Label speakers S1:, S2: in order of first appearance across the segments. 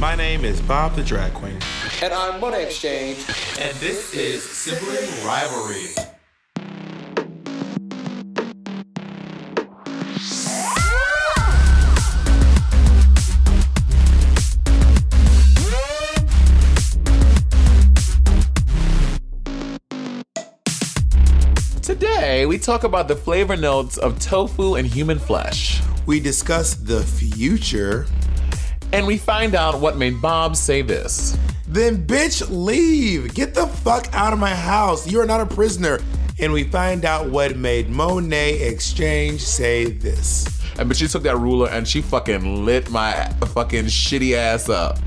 S1: My name is Bob the Drag Queen.
S2: And I'm Monét X Change.
S1: And this is Sibling Rivalry.
S3: Today, we talk about the flavor notes of tofu and human flesh.
S1: We discuss the future.
S3: And we find out what made Bob say this.
S1: Then, bitch, leave. Get the fuck out of my house. You are not a prisoner. And we find out what made Monét X Change say this.
S3: And but she took that ruler and she fucking lit my fucking shitty ass up.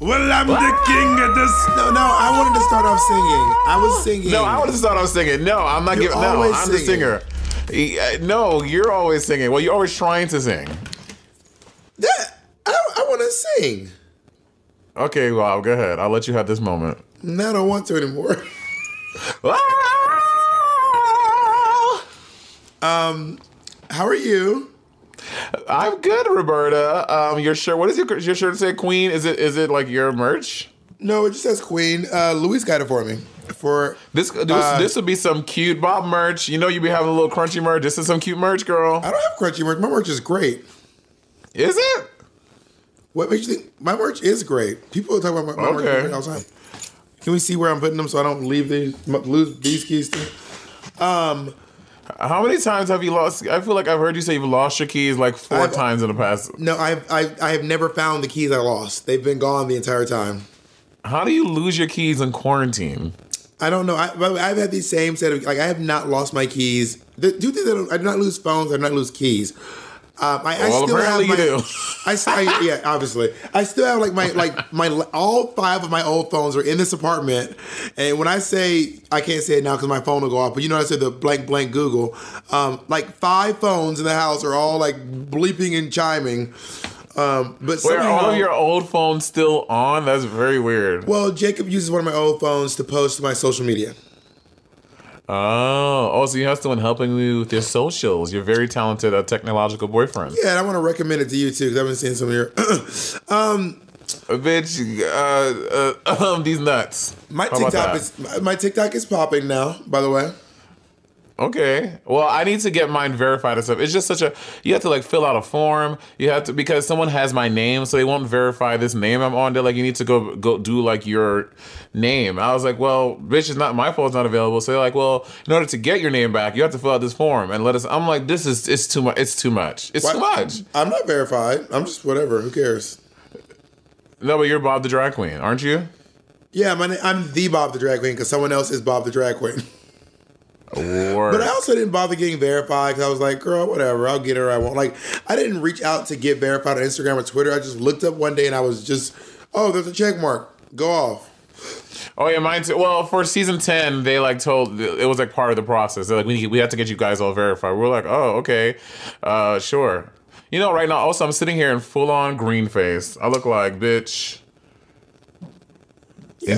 S1: Well, I'm the king of this. No, no, I wanted to start off singing. I was singing.
S3: No, I wanted to start off singing. No, I'm not
S1: You're
S3: giving. No, I'm the singer. Uh, No, you're always singing. Well, you're always trying to sing.
S1: That, I, I want to sing.
S3: Okay, well, go ahead. I'll let you have this moment.
S1: No, I don't want to anymore. um, how are you?
S3: I'm good, Roberta. Um, your shirt. What is your your shirt say? Queen? Is it is it like your merch?
S1: No, it just says Queen. Uh, Louis got it for me. For
S3: This this,
S1: Uh,
S3: this would be some cute Bob merch. You know, you be having a little crunchy merch. This is some cute merch, girl.
S1: I don't have crunchy merch. My merch is great.
S3: Is it?
S1: What makes you think my merch is great? People talk about my, my merch
S3: Okay.
S1: great all the time. Can we see where I'm putting them so I don't leave these lose these keys? Too? Um,
S3: How many times have you lost? I feel like I've heard you say you've lost your keys like 4
S1: I've-
S3: times in the past.
S1: no, I've I, I have never found the keys I lost. They've been gone the entire time.
S3: How do you lose your keys in quarantine?
S1: I don't know. I, I've had these same set of like I have not lost my keys. The two things I, don't, I do not lose phones. I do not lose keys. Um, I, I
S3: Well,
S1: still have my.
S3: you do.
S1: I, I- yeah, obviously. I still have like my like my all five of my old phones are in this apartment, and when I say I can't say it now because my phone will go off, but you know I said the blank blank Google. Um, like five phones in the house are all like bleeping and chiming. Um, but
S3: Where are all your old phones still on? That's very weird.
S1: well, Jacob uses one of my old phones to post to my social media.
S3: Oh, oh, so you have someone helping you with your socials. You're very talented, a technological boyfriend.
S1: Yeah, and I want to recommend it to you too because I've been seeing some of your. um,
S3: Bitch, uh, uh, um, these nuts.
S1: my
S3: How
S1: TikTok is my- my TikTok is popping now. By the way,
S3: Okay. Well, I need to get mine verified and stuff. It's just such a you have to like fill out a form. You have to because someone has my name, so they won't verify this name I'm on. They're like, you need to go go do like your name. I was like, well, bitch, it's not my fault. It's not available. So they're like, well, in order to get your name back, you have to fill out this form and let us. I'm like, this is it's too much. It's too much. It's
S1: Why-
S3: too much.
S1: I'm not verified. I'm just whatever. Who cares?
S3: No, but you're Bob the drag queen, aren't you?
S1: Yeah, my, I'm the Bob the drag queen because someone else is Bob the drag queen.
S3: Or
S1: But I also didn't bother getting verified because I was like, girl, whatever, I'll get her. I won't. Like, I didn't reach out to get verified on Instagram or Twitter. I just looked up one day and I was just, oh, there's a check mark. Go off.
S3: Oh yeah, mine too. Well, for season ten, they like told it was like part of the process. They're like, we we have to get you guys all verified. We're like, oh okay, uh, sure. You know, right now, also I'm sitting here in full on green face. I look like bitch.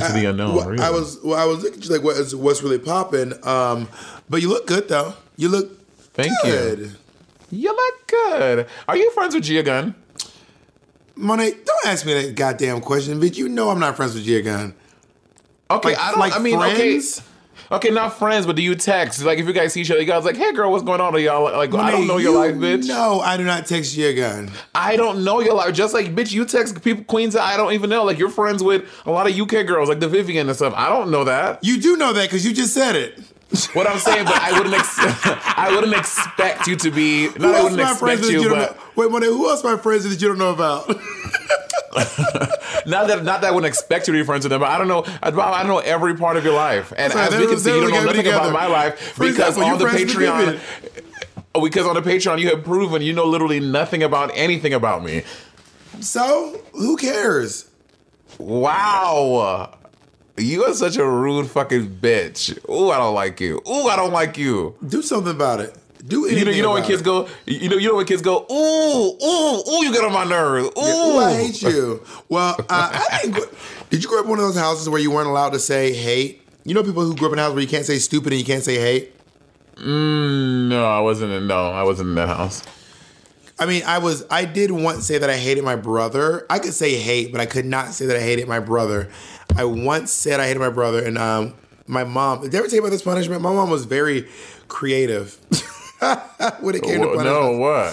S3: Into the unknown.
S1: Well,
S3: really.
S1: I was, well, I was looking at you like what is, what's really popping. Um, but you look good though. You look
S3: Thank
S1: good.
S3: you. You look good. Are you friends with Gia Gunn?
S1: Monet, don't ask me that goddamn question, bitch. You know I'm not friends with Gia Gunn.
S3: Okay,
S1: Like-
S3: I don't.
S1: like
S3: I mean,
S1: friends?
S3: okay. Okay, not friends, but do you text? Like, if you guys see each other, you guys like, "Hey, girl, what's going on?" Are y'all like, I don't know your
S1: you
S3: life, bitch.
S1: No, I do not text Gia Gunn.
S3: I don't know your life. Just like bitch, you text people queens that I don't even know. Like you're friends with a lot of UK girls, like the Vivienne and stuff. I don't know that.
S1: You do know that because you just said it.
S3: What I'm saying, but I wouldn't. Ex- I wouldn't expect you to be. Not
S1: Who
S3: I
S1: else
S3: wouldn't
S1: my friends
S3: expect you,
S1: you
S3: but
S1: know? Wait, Monet, who else my friends that you don't know about?
S3: not that not that I wouldn't expect you to be friends with them. But I don't know. I I don't know every part of your life, and
S1: Sorry,
S3: as we can see, you
S1: don't
S3: know nothing about my life
S1: For
S3: because
S1: example,
S3: on the Patreon.
S1: Oh,
S3: because on the Patreon, you have proven you know literally nothing about anything about me.
S1: so who cares?
S3: Wow. You are such a rude fucking bitch. Ooh, I don't like you. Ooh, I don't like you.
S1: Do something about it. Do anything.
S3: You know, you know when kids
S1: it.
S3: go, you know, you know when kids go, ooh, ooh, ooh, you get on my nerves. Ooh,
S1: Ooh, I hate you. Well, uh, I didn't. Go, did you grow up in one of those houses where you weren't allowed to say hate? You know, people who grew up in houses where you can't say stupid and you can't say hate.
S3: Mm, no, I wasn't in. No, I wasn't in that house.
S1: I mean, I was I did once say that I hated my brother. I could say hate, but I could not say that I hated my brother. I once said I hated my brother, and um, my mom. Did I ever tell you about this punishment? My mom was very creative when it came to punishment.
S3: no, what?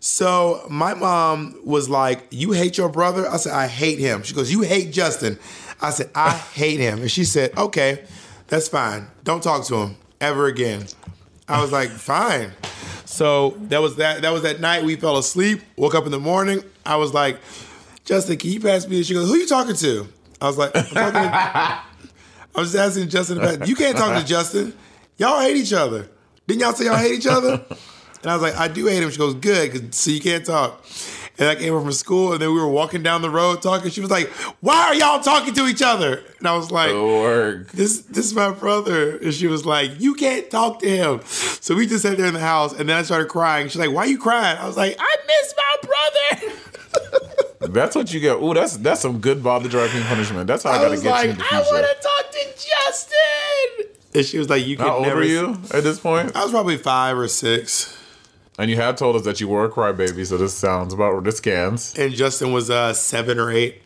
S1: So my mom was like, "You hate your brother?" I said, "I hate him." She goes, "You hate Justin?" I said, "I hate him." And she said, "Okay, that's fine. Don't talk to him ever again." I was like, "Fine." So that was that. That was that night. We fell asleep. Woke up in the morning. I was like, "Justin, can you pass me?" She goes, "Who are you talking to?" I was like, I'm to- I was just asking Justin. About, you can't talk to Justin. Y'all hate each other. Didn't y'all say y'all hate each other? And I was like, I do hate him. She goes, good, 'cause- so you can't talk. And I came home from school, and then we were walking down the road talking. She was like, "Why are y'all talking to each other?" And I was like,
S3: Work.
S1: "This, this is my brother." And she was like, "You can't talk to him." So we just sat there in the house, and then I started crying. She's like, "Why are you crying?" I was like, "I miss my brother."
S3: That's what you get. Ooh, that's that's some good Bob the Drag punishment. That's how I,
S1: I
S3: gotta get
S1: like,
S3: you in the
S1: "I
S3: future.
S1: want to talk to Justin." And she was like, "You can
S3: How old
S1: never."
S3: are you at this point?
S1: I was probably five or six,
S3: And you had told us that you were a crybaby, so this sounds about this scans.
S1: and Justin was uh, seven or eight.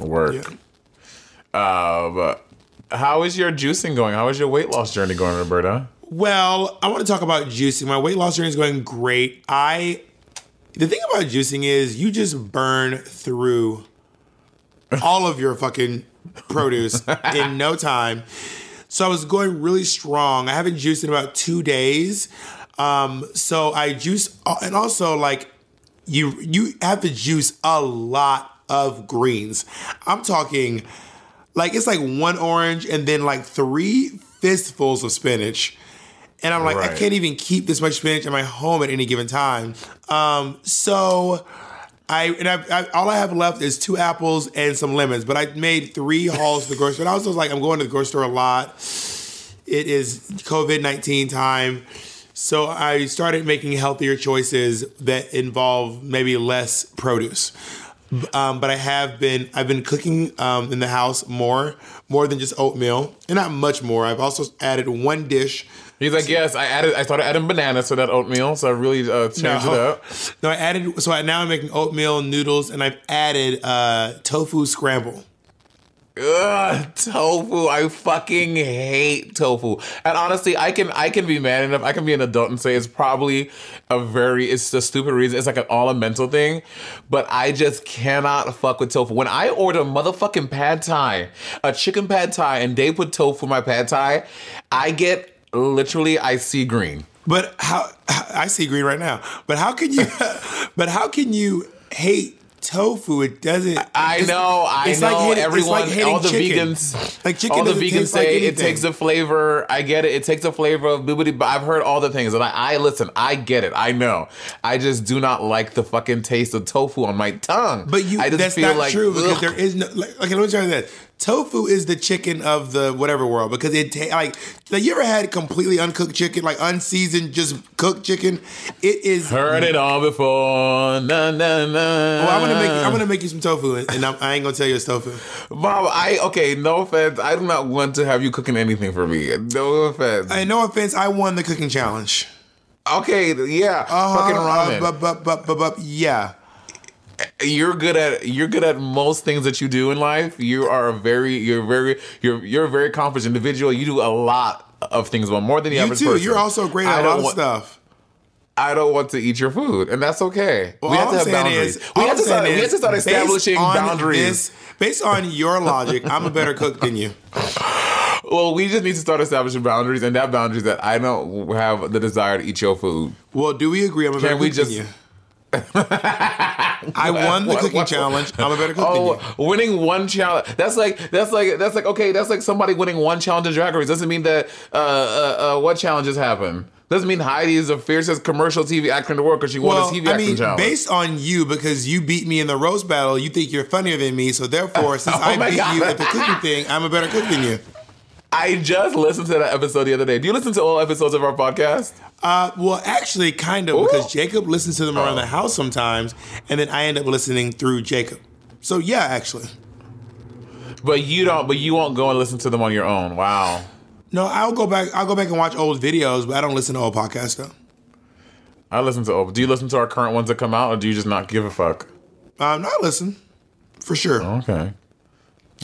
S3: Work.
S1: Yeah.
S3: Uh, but how is your juicing going? How is your weight loss journey going, Roberta?
S1: Well, I want to talk about juicing. My weight loss journey is going great. I the thing about juicing is you just burn through all of your fucking produce in no time. So I was going really strong. I haven't juiced in about two days. Um, so I juice, and also like you you have to juice a lot of greens. I'm talking like it's like one orange and then like three fistfuls of spinach. And I'm like, I can't even keep this much spinach in my home at any given time. Um, so I and I, I all I have left is two apples and some lemons. But I made three hauls to the grocery store. And I was like, I'm going to the grocery store a lot. It is COVID nineteen time. So I started making healthier choices that involve maybe less produce. Um, but I have been I've been cooking um, in the house more more than just oatmeal and not much more. I've also added one dish.
S3: He's like, yes, I added. I started adding bananas to that oatmeal, so I really uh, changed it up.
S1: No, I added so I, now I'm making oatmeal noodles and I've added uh, tofu scramble.
S3: Ugh, tofu. I fucking hate tofu. And honestly, I can I can be mad enough. I can be an adult and say it's probably a very it's a stupid reason. It's like an all a mental thing. But I just cannot fuck with tofu. When I order motherfucking pad thai, a chicken pad thai, and they put tofu in my pad thai, I get literally I see green.
S1: But how I see green right now. But how can you? but how can you hate tofu? It doesn't.
S3: I know, I
S1: it's
S3: know.
S1: like hating- it's
S3: everyone,
S1: like hating
S3: all the
S1: chicken.
S3: vegans,
S1: Like chicken
S3: all the vegans
S1: taste like
S3: say it takes a flavor. I get it. It takes a flavor of boobity. But I've heard all the things, and I, I listen. I get it. I know. I just do not like the fucking taste of tofu on my tongue.
S1: But you,
S3: I just
S1: that's
S3: feel
S1: not
S3: like
S1: true because
S3: ugh.
S1: there is no. Like, okay, let me try this. Tofu is the chicken of the whatever world because it ta- like. Like you ever had completely uncooked chicken, like unseasoned, just cooked chicken? It is.
S3: heard it all before. Na na na.
S1: Well, I'm gonna make I'm gonna make you some tofu, and I'm, I ain't gonna tell you it's tofu.
S3: Bob, I okay. No offense. I do not want to have you cooking anything for me. No offense.
S1: And no offense, I won the cooking challenge.
S3: okay, yeah. fucking
S1: Uh,
S3: ramen.
S1: but, but but but but yeah.
S3: You're good at you're good at most things that you do in life. You are a very you're very you're you're a very accomplished individual. You do a lot of things, but more than the
S1: You
S3: average
S1: too.
S3: person.
S1: You're also great at a lot of stuff.
S3: I don't want to eat your food, and that's okay.
S1: Well,
S3: we have to have boundaries.
S1: is-
S3: we have to start. We have to start
S1: based
S3: establishing
S1: on
S3: boundaries.
S1: this- based on your logic, I'm a better cook than you.
S3: Well, we just need to start establishing boundaries, and that boundary is that I don't have the desire to eat your food.
S1: Well, do we agree? I'm a better
S3: Can we
S1: cook than
S3: just-
S1: you. I won the
S3: What-
S1: cooking
S3: what-
S1: challenge. I'm a better cook
S3: Oh,
S1: than you.
S3: winning one challenge. That's like that's like that's like okay. That's like somebody winning one challenge in Drag Race. Doesn't mean that uh, uh, uh, what challenges happen. Doesn't mean Heidi is the fiercest commercial TV actor in the world because she won a TV
S1: I mean,
S3: challenge.
S1: based on you, because you beat me in the roast battle, you think you're funnier than me. So therefore, since I
S3: Oh my
S1: beat
S3: God.
S1: you at the cooking thing, I'm a better cook than you.
S3: I just listened to that episode the other day. Do you listen to all episodes of our podcast?
S1: Uh, well, actually, kind of, because Jacob listens to them around
S3: Oh.
S1: the house sometimes, and then I end up listening through Jacob. So yeah, actually,
S3: But you don't. But you won't go and listen to them on your own. Wow.
S1: no, I'll go back. I'll go back and watch old videos, but I don't listen to old podcasts though.
S3: I listen to old. Do you listen to our current ones that come out, or do you just not give a fuck?
S1: Um, no, I listen for sure.
S3: Okay.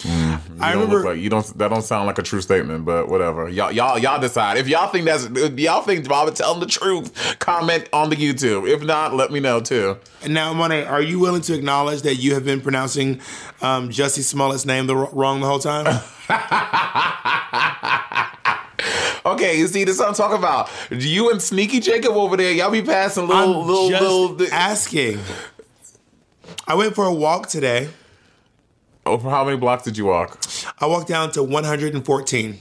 S1: I
S3: You don't
S1: remember.
S3: look like you don't. That don't sound like a true statement, but whatever. Y'all, y'all, y'all decide. If y'all think that's, y'all think Bob is telling the truth, comment on the YouTube. If not, let me know too.
S1: And now, Monet, are you willing to acknowledge that you have been pronouncing um, Jussie Smollett's name the wrong the whole time?
S3: Okay, you see, this is what I'm talking about. You and Sneaky Jacob over there, y'all be passing little,
S1: I'm
S3: little,
S1: just
S3: little.
S1: asking. I went for a walk today.
S3: For how many blocks did you walk?
S1: I walked down to 114.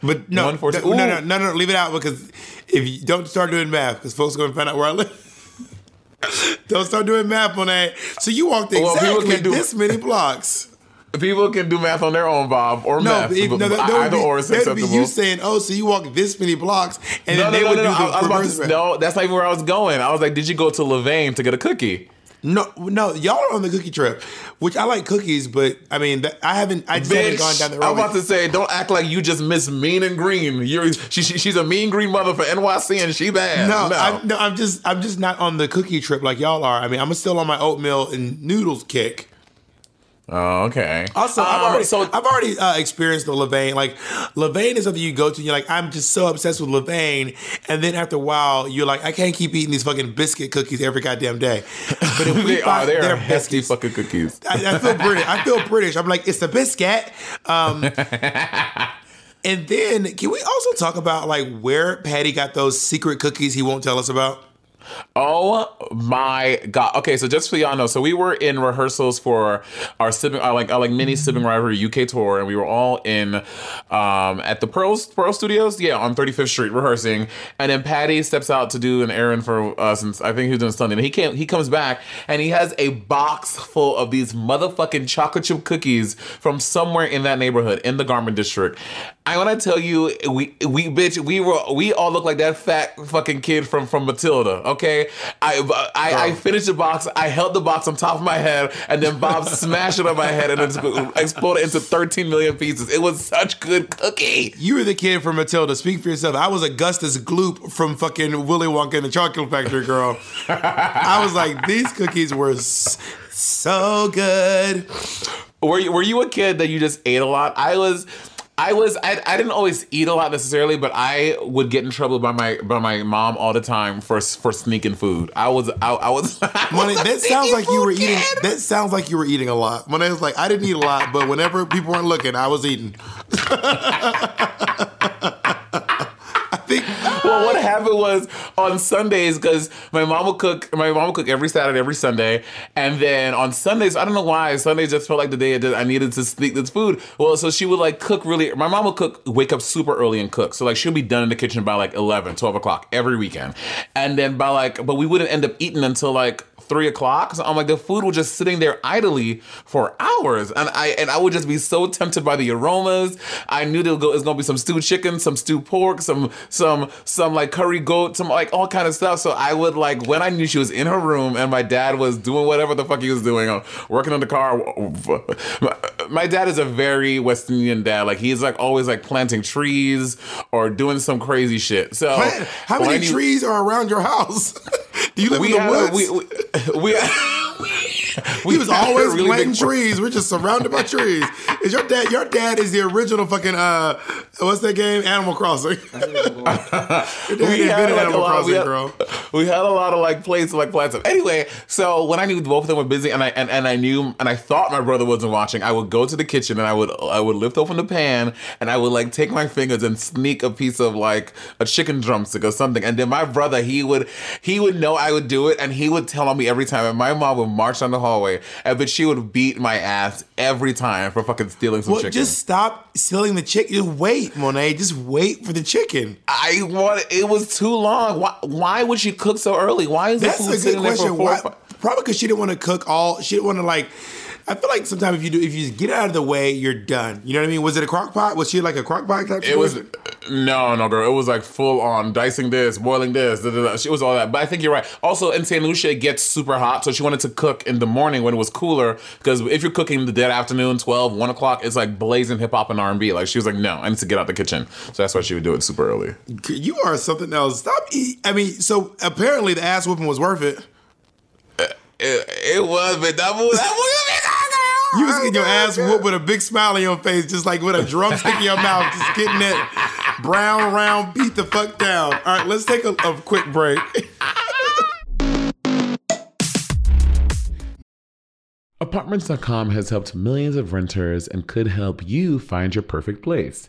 S1: But no,
S3: 114
S1: no, no, no, no, no, leave it out because if you don't start doing math, because folks are going to find out where I live. don't start doing math on that. So you walked exactly
S3: do-
S1: this many blocks.
S3: People can do math on their own, Bob, or
S1: No,
S3: math.
S1: if, no, that, that
S3: either
S1: be,
S3: or is
S1: that'd be you saying, "Oh, so you walk this many blocks," and
S3: no,
S1: then
S3: no,
S1: they
S3: no,
S1: would
S3: no,
S1: do
S3: no.
S1: the
S3: I was about to, no, that's not even where I was going. I was like, did you go to Levain to get a cookie?
S1: No, no, y'all are on the cookie trip, which I like cookies, but I mean, that, I haven't. I just haven't
S3: Bitch,
S1: gone down the road.
S3: I'm about to say, don't act like you just miss mean and green. You're she, she, she's a mean green mother for NYC and she bad.
S1: no,
S3: no.
S1: I'm, no, I'm just, I'm just not on the cookie trip like y'all are. I mean, I'm still on my oatmeal and noodles kick.
S3: Oh, okay.
S1: Also, I've
S3: Um,
S1: already,
S3: so
S1: I've already uh, experienced the Levain. Like, Levain is something you go to, and you're like, I'm just so obsessed with Levain, and then after a while, you're like, I can't keep eating these fucking biscuit cookies every goddamn day. But if we
S3: they are
S1: find
S3: they
S1: their
S3: are hefty fucking cookies.
S1: I, I feel British. I feel British. I'm like, it's the biscuit. Um, and then, can we also talk about like where Patty got those secret cookies he won't tell us about?
S3: Oh my god! Okay, so just for y'all know, so we were in rehearsals for our sibling, our like our like mini sibling rivalry UK tour, and we were all in um at the Pearl Pearl Studios, yeah, on 35th Street rehearsing. And then Patty steps out to do an errand for us, and I think he was doing. And he came, he comes back, and he has a box full of these motherfucking chocolate chip cookies from somewhere in that neighborhood in the Garment District. I want to tell you, we we bitch, we were we all look like that fat fucking kid from from Matilda. Okay, I I, I finished the box. I held the box on top of my head, and then Bob smashed it on my head, and it exploded into 13 million pieces. It was such good cookie.
S1: You were the kid from Matilda. Speak for yourself. I was Augustus Gloop from fucking Willy Wonka and the Chocolate Factory, girl. I was like, these cookies were so good.
S3: Were you, were you a kid that you just ate a lot? I was. I was I, I didn't always eat a lot necessarily, but I would get in trouble by my by my mom all the time for for sneaking food. I was I, I was I
S1: Money,
S3: was
S1: that sounds like you were
S3: food
S1: eating. That sounds like you were eating a lot. Money was like, I didn't eat a lot, but whenever people weren't looking, I was eating. I think
S3: well, what happened was on Sundays because my mom would cook. My mom would cook every Saturday, every Sunday, and then on Sundays, I don't know why Sundays just felt like the day that I needed to sneak this food. Well, so she would like cook really. My mom would cook, wake up super early and cook. So like she'll be done in the kitchen by like 11, 12 o'clock every weekend, and then by like, but we wouldn't end up eating until like three o'clock. So I'm like, the food was just sitting there idly for hours, and I and I would just be so tempted by the aromas. I knew there was gonna be some stewed chicken, some stewed pork, some some some like curry goat, some like all kind of stuff. So I would like when I knew she was in her room and my dad was doing whatever the fuck he was doing, uh, working on the car. My, dad is a very West Indian dad. Like he's like always like planting trees or doing some crazy shit. So
S1: how many trees are around your house? Do you live in the
S3: had
S1: woods?
S3: we, we, we
S1: he was always
S3: really
S1: planting trees. We're just surrounded by trees. Is your dad? Your dad is the original fucking uh, what's that game? Animal Crossing. your dad
S3: we had
S1: invented
S3: like a
S1: Animal
S3: lot.
S1: Crossing,
S3: We had,
S1: girl.
S3: we had a lot of like plays to like plants up. Anyway, so when I knew both of them were busy, and I and, and I knew and I thought my brother wasn't watching, I would go to the kitchen and I would I would lift open the pan and I would like take my fingers and sneak a piece of like a chicken drumstick or something, and then my brother he would he would know I would do it, and he would tell on me every time, and my mom would march down the hallway, and but she would beat my ass every time for fucking stealing some
S1: Well,
S3: chicken.
S1: just stop stealing the chicken. Just wait, Monet. Just wait for the chicken.
S3: I want it was too long. Why why would she cook so early? Why is
S1: That's
S3: the
S1: a good question. Why, probably because she didn't want to cook all. She didn't want to like. I feel like sometimes if you do, if you just get out of the way, you're done. You know what I mean? Was it a crock pot? Was she like a crock pot type?
S3: It was no, no, girl. It was like full on dicing this, boiling this. Da, da, da. She was all that. But I think you're right. Also, in St. Lucia, it gets super hot, so she wanted to cook in the morning when it was cooler. Because if you're cooking the dead afternoon, 12, 1 o'clock, it's like blazing hip hop and R and B. Like she was like, no, I need to get out the kitchen. So that's why she would do it super early.
S1: You are something else. Stop. Eat. I mean, so apparently the ass whooping was worth it.
S3: Uh, it, it was, but that was that was.
S1: You was getting your ass whooped with a big smile on your face, just like with a drumstick in your mouth, just getting that brown round beat the fuck down. All right, let's take a, a quick break.
S3: Apartments.com has helped millions of renters and could help you find your perfect place.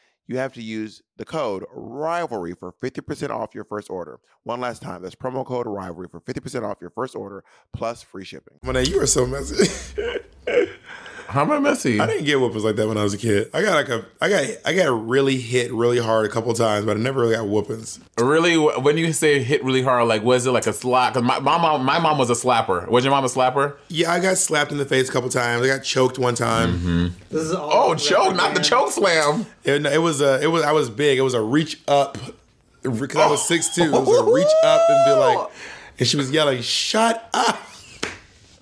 S4: you have to use the code rivalry for 50% off your first order. One last time, that's promo code rivalry for 50% off your first order plus free shipping.
S1: Monet, you are so messy.
S3: How am I messy?
S1: I didn't get whoopings like that when I was a kid. I got like a, I got, I got really hit really hard a couple times, but I never really got whoopings.
S3: Really, when you say hit really hard, like was it like a slap? Because my, my mom, my mom was a slapper. Was your mom a slapper?
S1: Yeah, I got slapped in the face a couple times. I got choked one time. Mm-hmm.
S2: This is all
S3: Oh, choke, not the choke slam.
S1: It, it was a, it was, I was big. It was a reach up because I was six two. It was a reach up and be like, oh. and she was yelling, "Shut up!"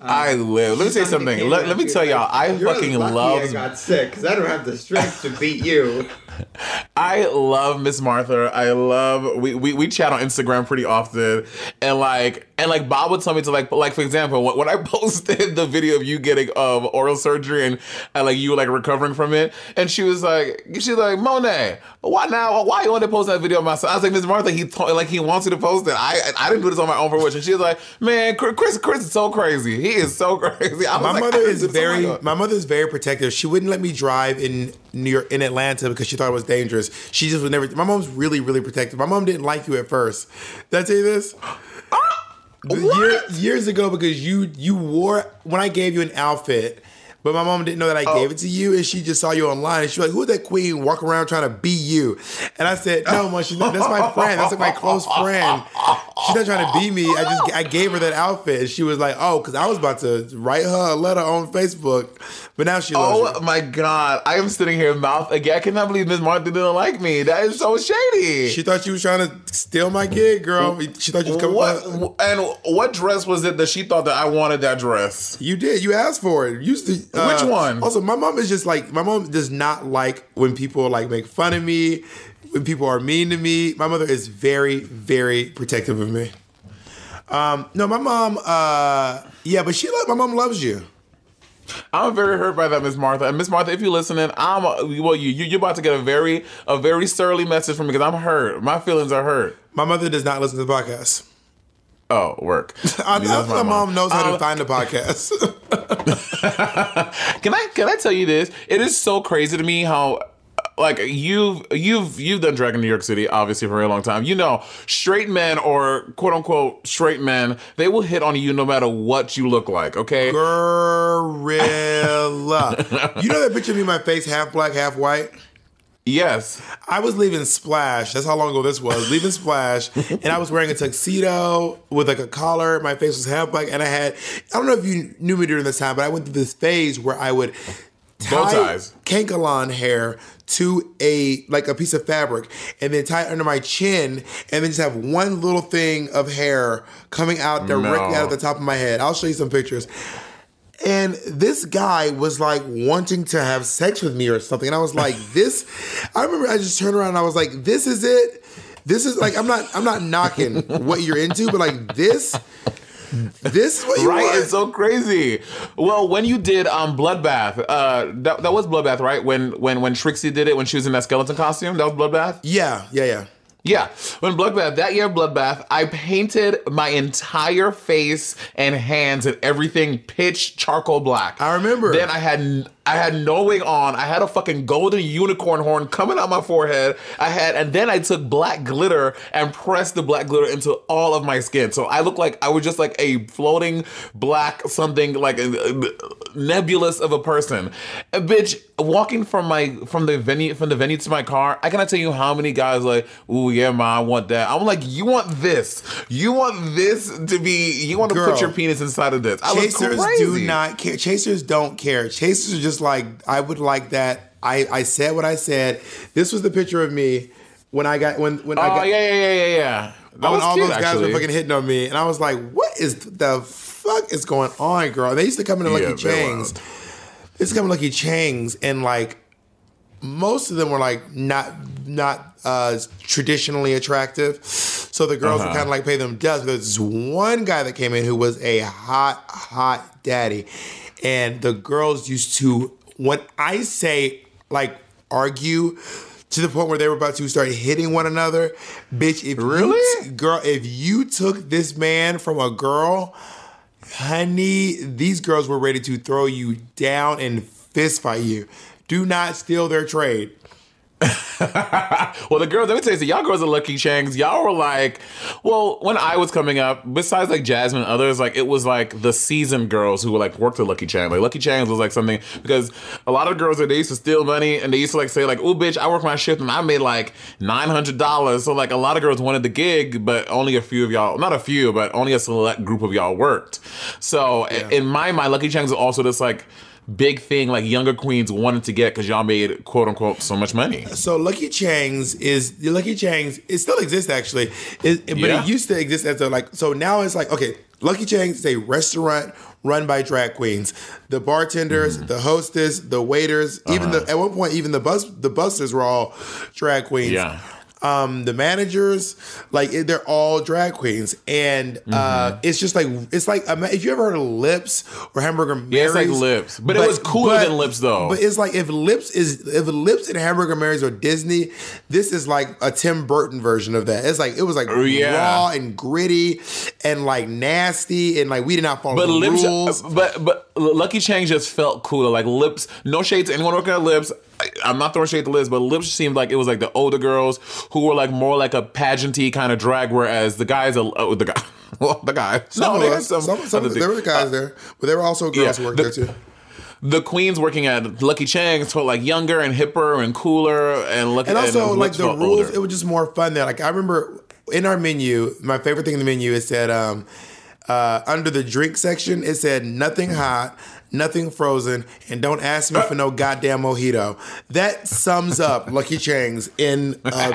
S3: I live. Let me say something. Let, let me tell y'all, I fucking love.
S2: I got sick because I don't have the strength to beat you.
S3: I love Miss Martha. I love we, we we chat on Instagram pretty often, and like and like Bob would tell me to like like for example when, when I posted the video of you getting um oral surgery and, and like you were like recovering from it, and she was like she's like Monet, why now? Why you want to post that video of myself? I was like Miss Martha, he told like he wants you to post it. I I didn't do this on my own fruition. And she was like, man, Chris Chris is so crazy. He is so crazy.
S1: My
S3: like,
S1: mother is
S3: didn't do this on my
S1: very, my mother is very protective. She wouldn't let me drive in New York, in Atlanta because she thought it was dangerous. She just would never. My mom's really, really protective. My mom didn't like you at first. Did I tell you this? Year- years ago, because you you wore when I gave you an outfit. But my mom didn't know that I gave oh. it to you, and she just saw you online, and she was like, "Who's that queen walking around trying to be you?" And I said, "No, mom, she's not, that's my friend. That's like my close friend. She's not trying to be me. I just I gave her that outfit, and she was like, "Oh, because I was about to write her a letter on Facebook, but now she loves
S3: Oh
S1: you."
S3: my god, I am sitting here mouth again. I cannot believe Miss Martha didn't like me. That is so shady.
S1: She thought you was trying to steal my gig, girl. She thought you was coming.
S3: what and what dress was it that she thought that I wanted that dress?
S1: You did. You asked for it. You used to. Uh,
S3: Which one?
S1: Also, my mom is just like my mom does not like when people like make fun of me, when people are mean to me. My mother is very, very protective of me. Um, no, my mom. Uh, yeah, but she. lo- My mom loves you.
S3: I'm very hurt by that, Miss Martha. And Miss Martha, if you're listening, I'm well. You you you're about to get a very a very surly message from me because I'm hurt. My feelings are hurt.
S1: My mother does not listen to the podcast.
S3: Oh, work.
S1: I, I
S3: That's
S1: think my mom knows how to
S3: Um,
S1: find a podcast.
S3: Can I can I tell you this? It is so crazy to me how like you've you've you've done drag in New York City obviously for a very long time. You know, straight men or quote unquote straight men, they will hit on you no matter what you look like. Okay,
S1: Gorilla. you know that picture of me, my face half black, half white.
S3: Yes,
S1: I was leaving Splash. That's how long ago this was. Leaving Splash, and I was wearing a tuxedo with like a collar. My face was half black, and I had. I don't know if you knew me during this time, but I went through this phase where I would
S3: Bow
S1: tie
S3: ties.
S1: Kanekalon hair to a like a piece of fabric, and then tie it under my chin, and then just have one little thing of hair coming out directly
S3: No.
S1: out of the top of my head. I'll show you some pictures. And this guy was like wanting to have sex with me or something. And I was like, this I remember I just turned around and I was like, this is it. This is like I'm not I'm not knocking what you're into, but like this this is what you
S3: right.
S1: want.
S3: It's so crazy. Well, when you did um Bloodbath, uh, that, that was Bloodbath, right? When when when Trixie did it when she was in that skeleton costume, that was Bloodbath.
S1: yeah, yeah, yeah.
S3: Yeah, when Bloodbath, that year of Bloodbath, I painted my entire face and hands and everything pitch charcoal black.
S1: I remember.
S3: Then I had I had no wig on. I had a fucking golden unicorn horn coming out my forehead. I had, and then I took black glitter and pressed the black glitter into all of my skin. So I looked like I was just like a floating black something like a, a nebulous of a person. A bitch walking from my from the venue from the venue to my car. I cannot tell you how many guys like, ooh yeah, ma, I want that. I'm like, you want this? You want this to be? You want to
S1: Girl.
S3: put your penis inside of this? I
S1: Chasers do not care. Chasers don't care. Chasers are just like, I would like that. I, I said what I said. This was the picture of me when I got when when I
S3: Oh
S1: got
S3: yeah, yeah, yeah, yeah, yeah. That
S1: when
S3: was
S1: all
S3: cute,
S1: those guys
S3: actually.
S1: were fucking hitting on me, and I was like, "What is the fuck is going on, girl?" They used to come into Lucky
S3: Yeah,
S1: Chang's. They used to come to Lucky Chang's, and like most of them were like not not uh, traditionally attractive. So the girls would
S3: Uh-huh.
S1: kind of like pay them dust. There's one guy that came in who was a hot, hot daddy, and the girls used to when I say like argue to the point where they were about to start hitting one another. Bitch, if
S3: Really?
S1: t- girl, if you took this man from a girl, honey, these girls were ready to throw you down and fist fight you. Do not steal their trade.
S3: Well, the girls, let me tell you, so y'all girls are Lucky Changs. Y'all were like, well, when I was coming up, besides like Jasmine and others, like it was like the seasoned girls who were like worked at Lucky Chang. Like Lucky Changs was like something because a lot of girls that they used to steal money and they used to like say like, oh bitch, I work my shift and I made like nine hundred dollars. So like a lot of girls wanted the gig, but only a few of y'all, not a few, but only a select group of y'all worked. So in my mind, Lucky Changs was also this like big thing like younger queens wanted to get because y'all made quote unquote so much money.
S1: So Lucky Chang's is the Lucky Chang's. It still exists actually, it, but
S3: Yeah.
S1: it used to exist as a like. So now it's like okay, Lucky Chang's is a restaurant run by drag queens. The bartenders,
S3: Mm-hmm.
S1: the hostess, the waiters, even
S3: Uh-huh.
S1: the at one point even the bus the busters were all drag queens.
S3: Yeah.
S1: Um, the managers, like they're all drag queens, and uh,
S3: Mm-hmm.
S1: it's just like it's like if you ever heard of Lips or Hamburger Mary's,
S3: Yeah, it's like Lips. But it was cooler than Lips, though.
S1: But it's like if Lips is if Lips and Hamburger Mary's are Disney, this is like a Tim Burton version of that. It's like it was like
S3: Oh, yeah.
S1: raw and gritty and like nasty and like we did not follow
S3: But
S1: the
S3: lips,
S1: rules.
S3: but but Lucky Chang just felt cooler. Like lips, no shade to anyone working at lips. I'm not throwing shade to lips, but lips seemed like it was like the older girls who were like more like a pageanty kind of drag, whereas the guys, are, uh, the guy, well, the guy,
S1: Some
S3: no,
S1: of
S3: they had
S1: us, some, some,
S3: other
S1: there were
S3: the
S1: guys there, but there were also girls
S3: yeah,
S1: who worked
S3: the-
S1: there too.
S3: the queens working at Lucky Chang's felt like younger and hipper and cooler and look
S1: and also
S3: and
S1: like the rules,
S3: older.
S1: it was just more fun there. Like I remember in our menu, my favorite thing in the menu is said um, uh, under the drink section, it said nothing hot, nothing frozen, and don't ask me for no goddamn mojito. That sums up Lucky Chang's in uh,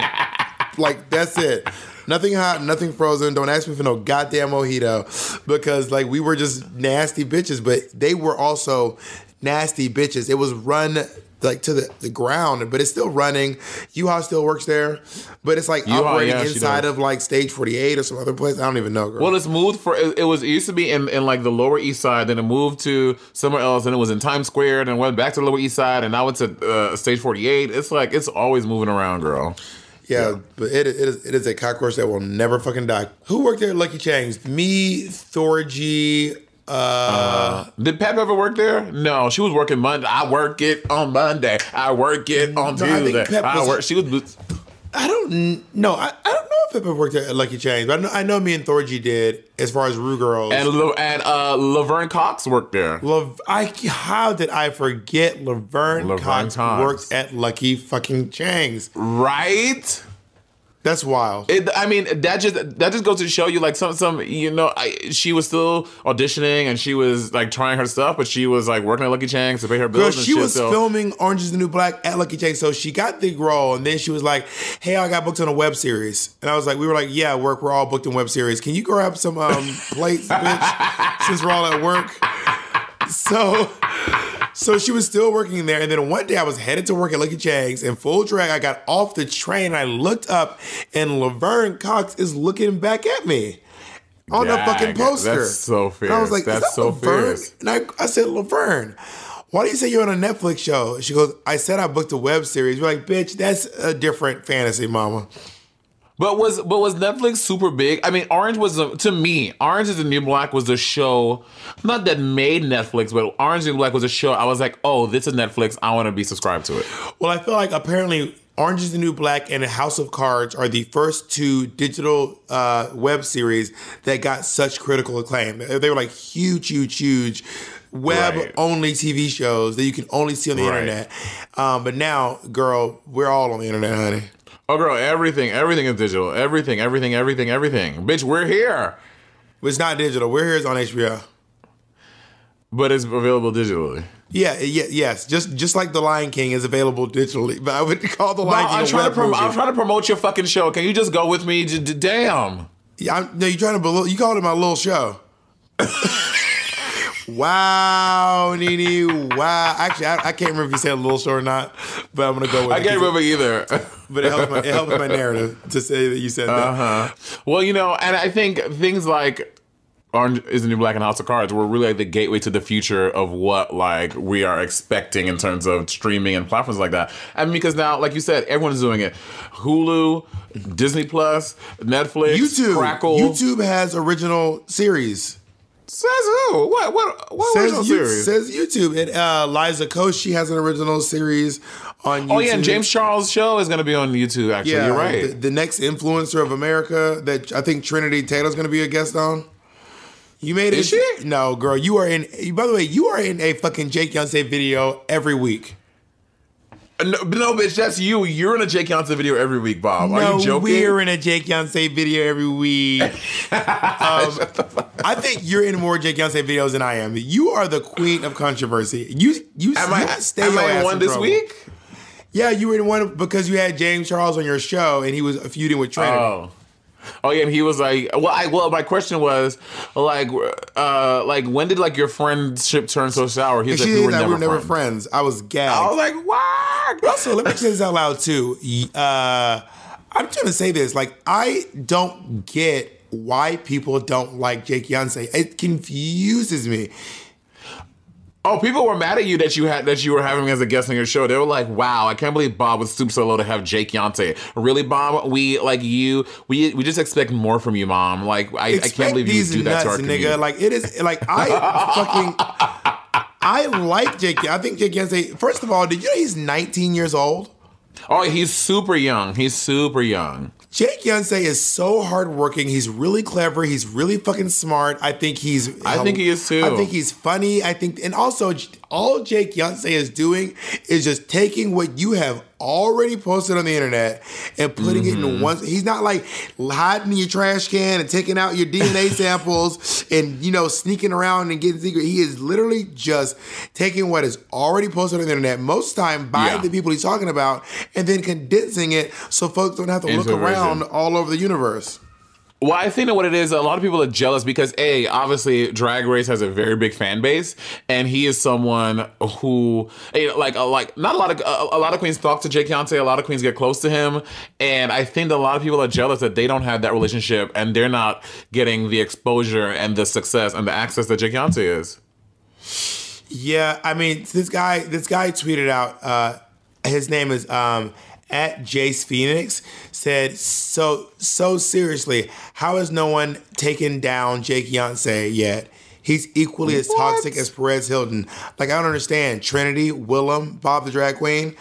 S1: like that's it. Nothing hot, nothing frozen. Don't ask me for no goddamn mojito because like we were just nasty bitches, but they were also nasty bitches. It was run like to the, the ground, but it's still running. U-Haul still works there, but it's like operating
S3: yeah,
S1: inside of like stage 48 or some other place. I don't even know, girl.
S3: Well, it's moved for it, it was it used to be in, in like the Lower East Side, then it moved to somewhere else, and it was in Times Square, then went back to the Lower East Side, and now it's at uh, Stage Forty Eight. It's like it's always moving around, girl.
S1: yeah, but it, it, is, it is a cockroach that will never fucking die. Who worked there at Lucky Chang's? Me, Thorgy, uh,
S3: Did Pep ever work there? No, she was working Monday. I work it on Monday. I work it on
S1: No,
S3: Tuesday.
S1: Pep
S3: I
S1: was-
S3: work. She was.
S1: I don't know. I, I don't know if Pippa worked at Lucky Chang's, but I know, I know me and Thorgy did as far as Ru Girls.
S3: And and uh, Laverne Cox worked there.
S1: Lav- I, how did I forget Laverne,
S3: Laverne
S1: Cox,
S3: Cox.
S1: worked at Lucky fucking Chang's?
S3: Right?
S1: That's wild.
S3: It, I mean, that just that just goes to show you, like some some you know, I, she was still auditioning and she was like trying her stuff, but she was like working at Lucky Chang's to pay her
S1: Girl,
S3: bills. and
S1: she
S3: shit,
S1: was
S3: so-
S1: filming Orange is the New Black at Lucky Chang's, so she got the role, and then she was like, "Hey, I got booked on a web series," and I was like, "We were like, yeah, work. We're all booked in web series. Can you grab some um, plates, bitch, since we're all at work?" So, so she was still working there, and then one day I was headed to work at Lucky Chang's in full drag. I got off the train, and I looked up, and Laverne Cox is looking back at me. On the fucking poster.
S3: that's so
S1: And I was like,
S3: That's
S1: is that
S3: so
S1: Laverne?
S3: fierce.
S1: And I, I said, Laverne, why do you say you're on a Netflix show? She goes, I said I booked a web series. We're like, bitch, that's a different fantasy, mama.
S3: But was but was Netflix super big? I mean, Orange was a, to me. Orange is the New Black was the show, not that made Netflix, but Orange is the New Black was a show. I was like, oh, this is Netflix. I want to be subscribed to it.
S1: Well, I feel like apparently Orange is the New Black and House of Cards are the first two digital uh, web series that got such critical acclaim. They were like huge, huge, huge web
S3: Right.
S1: only TV shows that you can only see on the
S3: Right.
S1: internet. Um, but now, girl, we're all on the internet, honey.
S3: Oh, girl, everything, everything is digital. Everything, everything, everything, everything. Bitch, we're here,
S1: It's not digital. We're here on HBO.
S3: but it's available digitally.
S1: Yeah, yeah, yes. Just just like The Lion King is available digitally, but I would call The Lion King
S3: I'm trying to prom-
S1: movie.
S3: I'm trying to promote your fucking show. Can you just go with me? D- d- damn.
S1: Yeah, I'm, no, you're trying to belittle. You called it my little show. Wow, Nene. Wow. Actually, I, I can't remember if you said a little short or not, but I'm gonna go with
S3: I
S1: it.
S3: can't remember either.
S1: But it helps my it helps my narrative to say that you said that.
S3: Uh-huh. Well, you know, and I think things like Orange is the New Black and House of Cards were really like the gateway to the future of what like we are expecting in terms of streaming and platforms like that. I mean, because now, like you said, everyone's doing it. Hulu, Disney Plus, Netflix,
S1: YouTube.
S3: Crackle.
S1: YouTube has original series.
S3: Says who? What? What? What original
S1: Says, you,
S3: series?
S1: says YouTube. And uh, Liza Koshy has an original series on YouTube.
S3: oh yeah, and James Charles' show is going to be on YouTube. Actually,
S1: Yeah,
S3: you're right.
S1: The, the next influencer of America that I think Trinity Taylor's going to be a guest on. You made it.
S3: Is she?
S1: No, girl. You are in. By the way, you are in a fucking Jake Yonsei video every week.
S3: No, no, bitch, that's you. You're in a Jake Johnson video every week, Bob. Are
S1: no,
S3: you joking?
S1: we're in a Jake Yonsei video every week. um, I think you're in more Jake Yonsei videos than I am. You are the queen of controversy. You you,
S3: Am
S1: you
S3: I?
S1: stay
S3: Am I one this
S1: trouble.
S3: week?
S1: Yeah, you were in one because you had James Charles on your show and he was feuding with Trinity.
S3: Oh. Oh yeah, and he was like, well, I well, my question was, like, uh, like when did like your friendship turn so sour? He's like, we were never,
S1: we were never
S3: friends.
S1: I was gagged.
S3: I was like, what?
S1: Also, let me say this out loud too. Uh, I'm trying to say this. Like, I don't get why people don't like Jake Yonsei. It confuses me.
S3: Oh, people were mad at you that you had that you were having as a guest on your show. They were like, "Wow, I can't believe Bob was stoop so low to have Jake Yonte." Really, Bob? We like you. We we just expect more from you, Mom. Like I, I can't believe you do that to our
S1: nigga.
S3: community.
S1: Like it is. Like I fucking. I like Jake. I think Jake Yonsei. First of all, did you know he's 19 years old?
S3: Oh, he's super young. He's super young.
S1: Jake Yonsei is so hardworking. He's really clever. He's really fucking smart. I think he's.
S3: I think he is too.
S1: I think he's funny. I think, and also, all Jake Yonsei is doing is just taking what you have already posted on the internet and putting it
S3: Mm-hmm.
S1: in one. He's not like hiding in your trash can and taking out your DNA samples and you know sneaking around and getting secret. He is literally just taking what is already posted on the internet, most time by
S3: Yeah.
S1: the people he's talking about, and then condensing it so folks don't have to look around all over the universe.
S3: Well, I think that what it is, a lot of people are jealous because a obviously Drag Race has a very big fan base, and he is someone who, like, uh, like not a lot of a, a lot of queens talk to Jay Yonsei, a lot of queens get close to him, and I think that a lot of people are jealous that they don't have that relationship and they're not getting the exposure and the success and the access that Jay Yonsei is.
S1: Yeah, I mean, this guy, this guy tweeted out. Uh, his name is um, at Jace Phoenix. Said so so seriously. How has no one taken down Jake Yonsei yet? He's equally as toxic as Perez Hilton. Like I don't understand. Trinity, Willem, Bob the drag queen,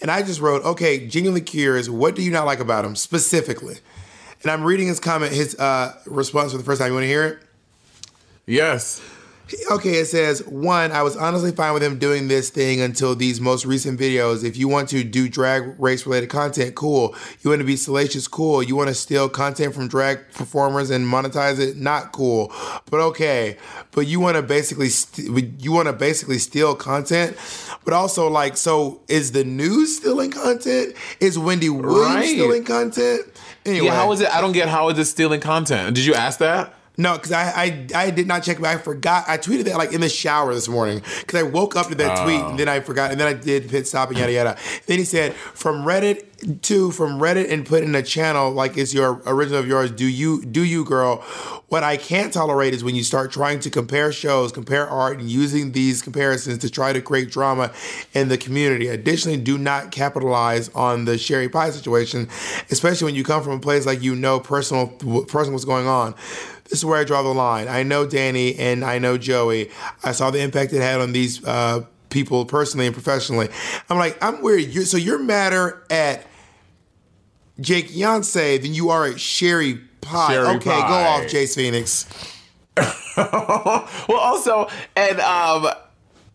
S1: and I just wrote, okay, genuinely curious. What do you not like about him specifically? And I'm reading his comment, his uh, response for the first time. You want to hear it?
S3: Yes.
S1: Okay, it says one. I was honestly fine with him doing this thing until these most recent videos. If you want to do drag race related content, cool. You want to be salacious, cool. You want to steal content from drag performers and monetize it, not cool. But okay. But you want to basically st- you want to basically steal content, but also like so is the news stealing content? Is Wendy Williams
S3: Right.
S1: stealing content? Anyway,
S3: Yeah. How is it? I don't get how is it stealing content? Did you ask that?
S1: No, because I, I I did not check. I forgot. I tweeted that like in the shower this morning because I woke up to that tweet and then I forgot and then I did hit stop and yada yada. Then he said from Reddit to from Reddit and put in a channel like it's your original of yours. Do you do you girl? What I can't tolerate is when you start trying to compare shows, compare art, and using these comparisons to try to create drama in the community. Additionally, do not capitalize on the Sherry Pie situation, especially when you come from a place like you know personal personal what's going on. This is where I draw the line. I know Danny and I know Joey. I saw the impact it had on these uh, people personally and professionally. I'm like, I'm weird. You're, so you're madder at Jake Yonsei than you are at Sherry Pie.
S3: Sherry
S1: okay, go off, Jace Phoenix.
S3: well, also, and um,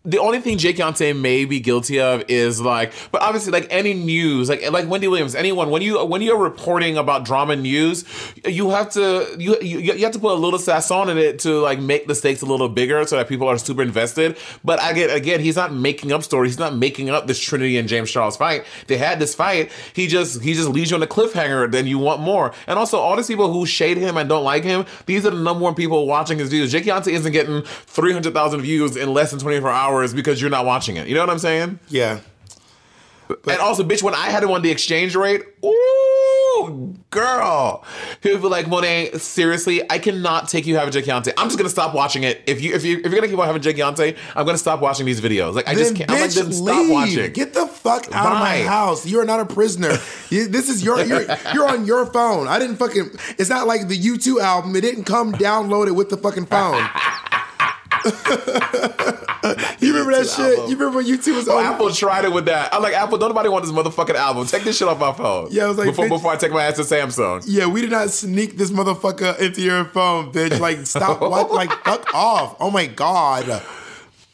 S3: the only thing Jake Yonsei may be guilty of is like, but obviously, like any news, like like Wendy Williams, anyone when you when you're reporting about drama news, you have to you you, you have to put a little sasson in it to like make the stakes a little bigger so that people are super invested. But I get again, he's not making up stories. He's not making up this Trinity and James Charles fight. They had this fight. He just he just leaves you on a cliffhanger. Then you want more. And also, all these people who shade him and don't like him, these are the number one people watching his videos. Jake Yonsei isn't getting three hundred thousand views in less than twenty four hours because you're not watching it. You know what I'm saying?
S1: Yeah.
S3: and also, bitch, when I had him on the X Change Rate, ooh, girl, he would be like, Monet, seriously, I cannot take you having Yonsei. I'm just gonna stop watching it. If you if you if you're gonna keep on having Jake Yonsei, I'm gonna stop watching these videos. Like I just can't. I'm like,
S1: bitch,
S3: then stop watching.
S1: Get the fuck out of my house. You are not a prisoner. You- this is your you're, you're on your phone. I didn't fucking. It's not like the U2 album. It didn't come downloaded with the fucking phone. you remember that shit? You remember when U2 was
S3: Oh,
S1: on?
S3: Apple tried it with that. I'm like, Apple, don't nobody want this motherfucking album. Take this shit off my phone.
S1: Yeah, I was like,
S3: before,
S1: bitch-
S3: before I take my ass to Samsung.
S1: Yeah, we did not sneak this motherfucker into your phone, bitch. Like, stop. what? Like, fuck off. Oh my god.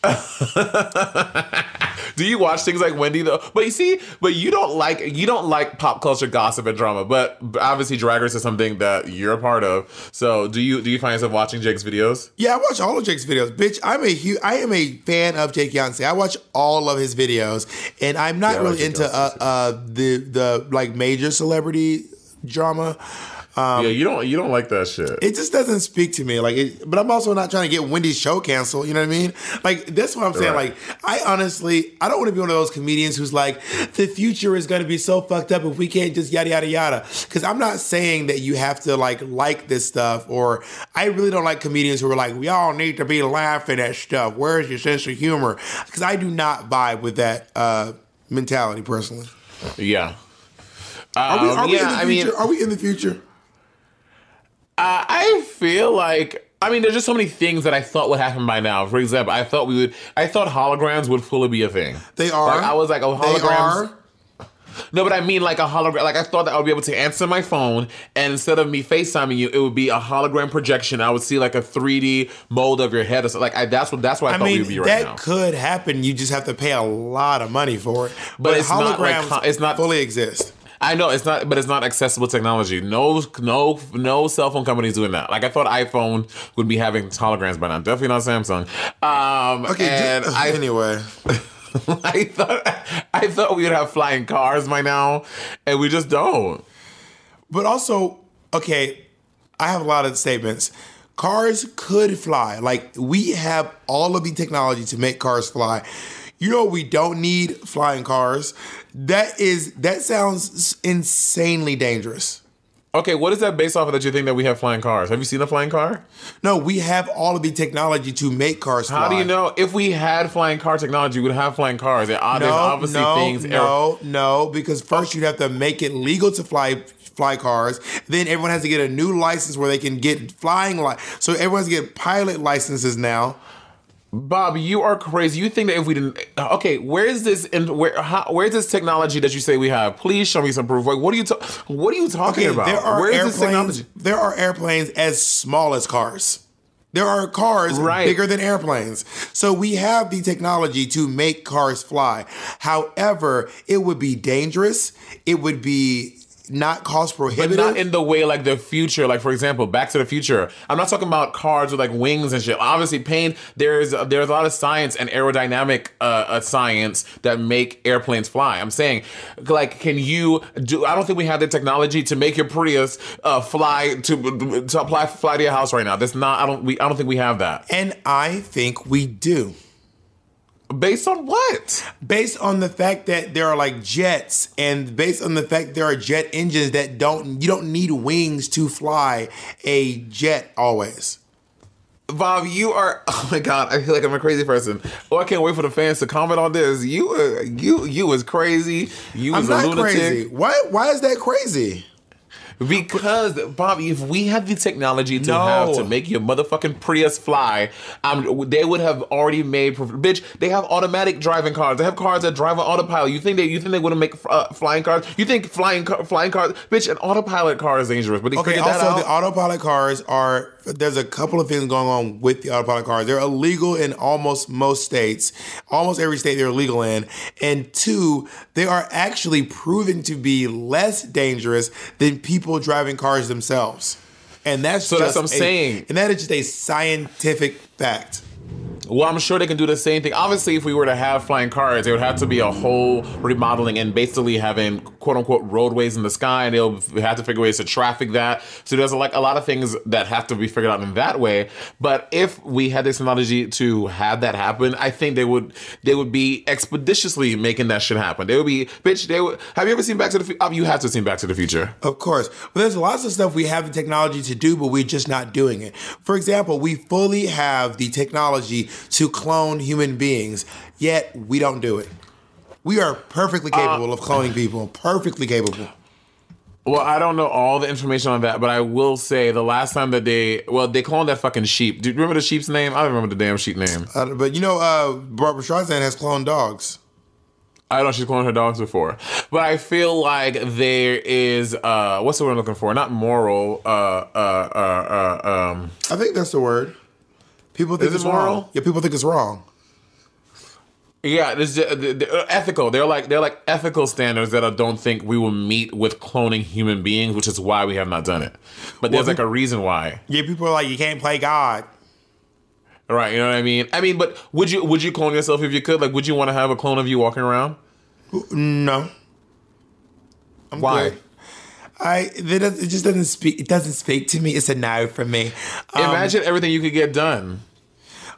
S3: Do you watch things like Wendy though? But you see, but you don't like you don't like pop culture gossip and drama. But obviously, Drag Race is something that you're a part of. So do you do you find yourself watching Jake's videos?
S1: Yeah, I watch all of Jake's videos, bitch. I'm a huge, I am a fan of Jake Yonsei. I watch all of his videos, and I'm not
S3: Yeah,
S1: really into uh, uh the the like major celebrity drama. Um,
S3: yeah, you don't you don't like that shit.
S1: It just doesn't speak to me. Like, it, but I'm also not trying to get Wendy's show canceled. You know what I mean? Like, that's what I'm saying.
S3: Right.
S1: Like, I honestly, I don't want to be one of those comedians who's like, the future is going to be so fucked up if we can't just yada yada yada. Because I'm not saying that you have to like like this stuff, or I really don't like comedians who are like, we all need to be laughing at stuff. Where's your sense of humor? Because I do not vibe with that uh, mentality personally.
S3: yeah.
S1: Are we,
S3: Um,
S1: are we
S3: yeah,
S1: in the
S3: I mean,
S1: future? are we in the future?
S3: Uh, I feel like I mean, there's just so many things that I thought would happen by now. For example, I thought we would, I thought holograms would fully be a thing.
S1: They are.
S3: Like, I was like, oh,
S1: They
S3: holograms.
S1: are.
S3: No, but I mean like a hologram. Like I thought that I would be able to answer my phone, and instead of me FaceTiming you, it would be a hologram projection. I would see like a 3D mold of your head. Or something. Like I, that's what that's why I,
S1: I
S3: thought we'd be right
S1: that
S3: now.
S1: could happen. You just have to pay a lot of money for it. But,
S3: it's not like holograms—it's not-
S1: fully exist.
S3: I know it's not, but it's not accessible technology. No, no, no cell phone companies doing that. Like I thought iPhone would be having holograms by now. Definitely not Samsung. Um,
S1: Okay,
S3: and I,
S1: anyway.
S3: I thought I thought we would have flying cars by now, and we just don't.
S1: But also, okay, I have a lot of statements. Cars could fly. Like we have all of the technology to make cars fly. You know we don't need flying cars. That is that sounds insanely dangerous.
S3: Okay, what is that based off of that you think that we have flying cars? Have you seen a flying car?
S1: No, we have all of the technology to make cars fly.
S3: How do you know? If we had flying car technology, we would have flying cars. There are,
S1: No,
S3: obviously
S1: no,
S3: things.
S1: no, no. Because first you'd have to make it legal to fly fly cars. Then everyone has to get a new license where they can get flying li- So everyone's get pilot licenses now.
S3: Bob, you are crazy. You think that if we didn't, okay, where is this? And where? How, where's this technology that you say we have? Please show me some proof. Like, what are you? Ta- what are you talking
S1: Okay,
S3: about?
S1: there are
S3: where is this
S1: airplanes.
S3: technology?
S1: There are airplanes as small as cars. There are cars
S3: Right.
S1: bigger than airplanes. So we have the technology to make cars fly. However, it would be dangerous. It would be not cost
S3: But
S1: prohibitive.
S3: not in the way like the future. Like for example, Back to the Future. I'm not talking about cars with like wings and shit. Obviously, pain. There's there's a lot of science and aerodynamic uh, uh, science that make airplanes fly. I'm saying, like, can you do? I don't think we have the technology to make your Prius uh, fly to to apply fly to your house right now. That's not. I don't. We. I don't think we have that.
S1: and I think we do.
S3: Based on what?
S1: based on the fact that there are like jets and based on the fact there are jet engines that don't you don't need wings to fly a jet always
S3: Bob, you are. Oh my god, I feel like I'm a crazy person. Oh, I can't wait for the fans to comment on this. You, uh, you, you was crazy. You
S1: i'm
S3: was a lunatic.
S1: crazy why why is that crazy
S3: Because Bobby, if we had the technology to
S1: No.
S3: have to make your motherfucking Prius fly, um, they would have already made. Bitch, they have automatic driving cars. They have cars that drive on autopilot. You think they? You think they wouldn't make uh, flying cars? You think flying car, flying cars? Bitch, an autopilot car is dangerous. But they
S1: okay also the autopilot cars are there's a couple of things going on with the autopilot cars. They're illegal in almost most states almost every state they're illegal in. And two they are actually proven to be less dangerous than people driving cars themselves. And that's
S3: So that's what I'm
S1: a-
S3: saying.
S1: and that is just a scientific fact
S3: Well, I'm sure they can do the same thing. Obviously, if we were to have flying cars, it would have to be a whole remodeling and basically having quote unquote roadways in the sky, and they'll have to figure ways to traffic that. So there's like a lot of things that have to be figured out in that way. But if we had this technology to have that happen, I think they would they would be expeditiously making that shit happen. They would be bitch. They would. Have you ever seen Back to the? Future? Oh, You have to have seen Back to the Future.
S1: Of course. But there's lots of stuff we have the technology to do, but we're just not doing it. For example, we fully have the technology to clone human beings, yet we don't do it. We are perfectly capable of cloning people. Perfectly capable.
S3: Well, I don't know all the information on that, but I will say the last time that they well they cloned that fucking sheep. Do you remember the sheep's name? I don't remember the damn sheep name.
S1: Uh, but you know, uh, Barbra Streisand has cloned dogs.
S3: I don't know she's cloned her dogs before, but I feel like there is uh what's the word I'm looking for? Not moral. Uh uh uh, uh um.
S1: I think that's the word. People think
S3: Is it
S1: it's
S3: moral?
S1: wrong. Yeah, people think it's wrong.
S3: Yeah, this uh, uh, ethical. They're like they're like ethical standards that I don't think we will meet with cloning human beings, which is why we have not done it. But there's
S1: Well,
S3: like a reason why.
S1: Yeah, people are like, you can't play God.
S3: Right, you know what I mean? I mean, but would you would you clone yourself if you could? Like would you want to have a clone of you walking around?
S1: No. I'm
S3: Why?
S1: good. I it, just doesn't speak. It doesn't speak to me. It's a no for me. Um,
S3: Imagine everything you could get done.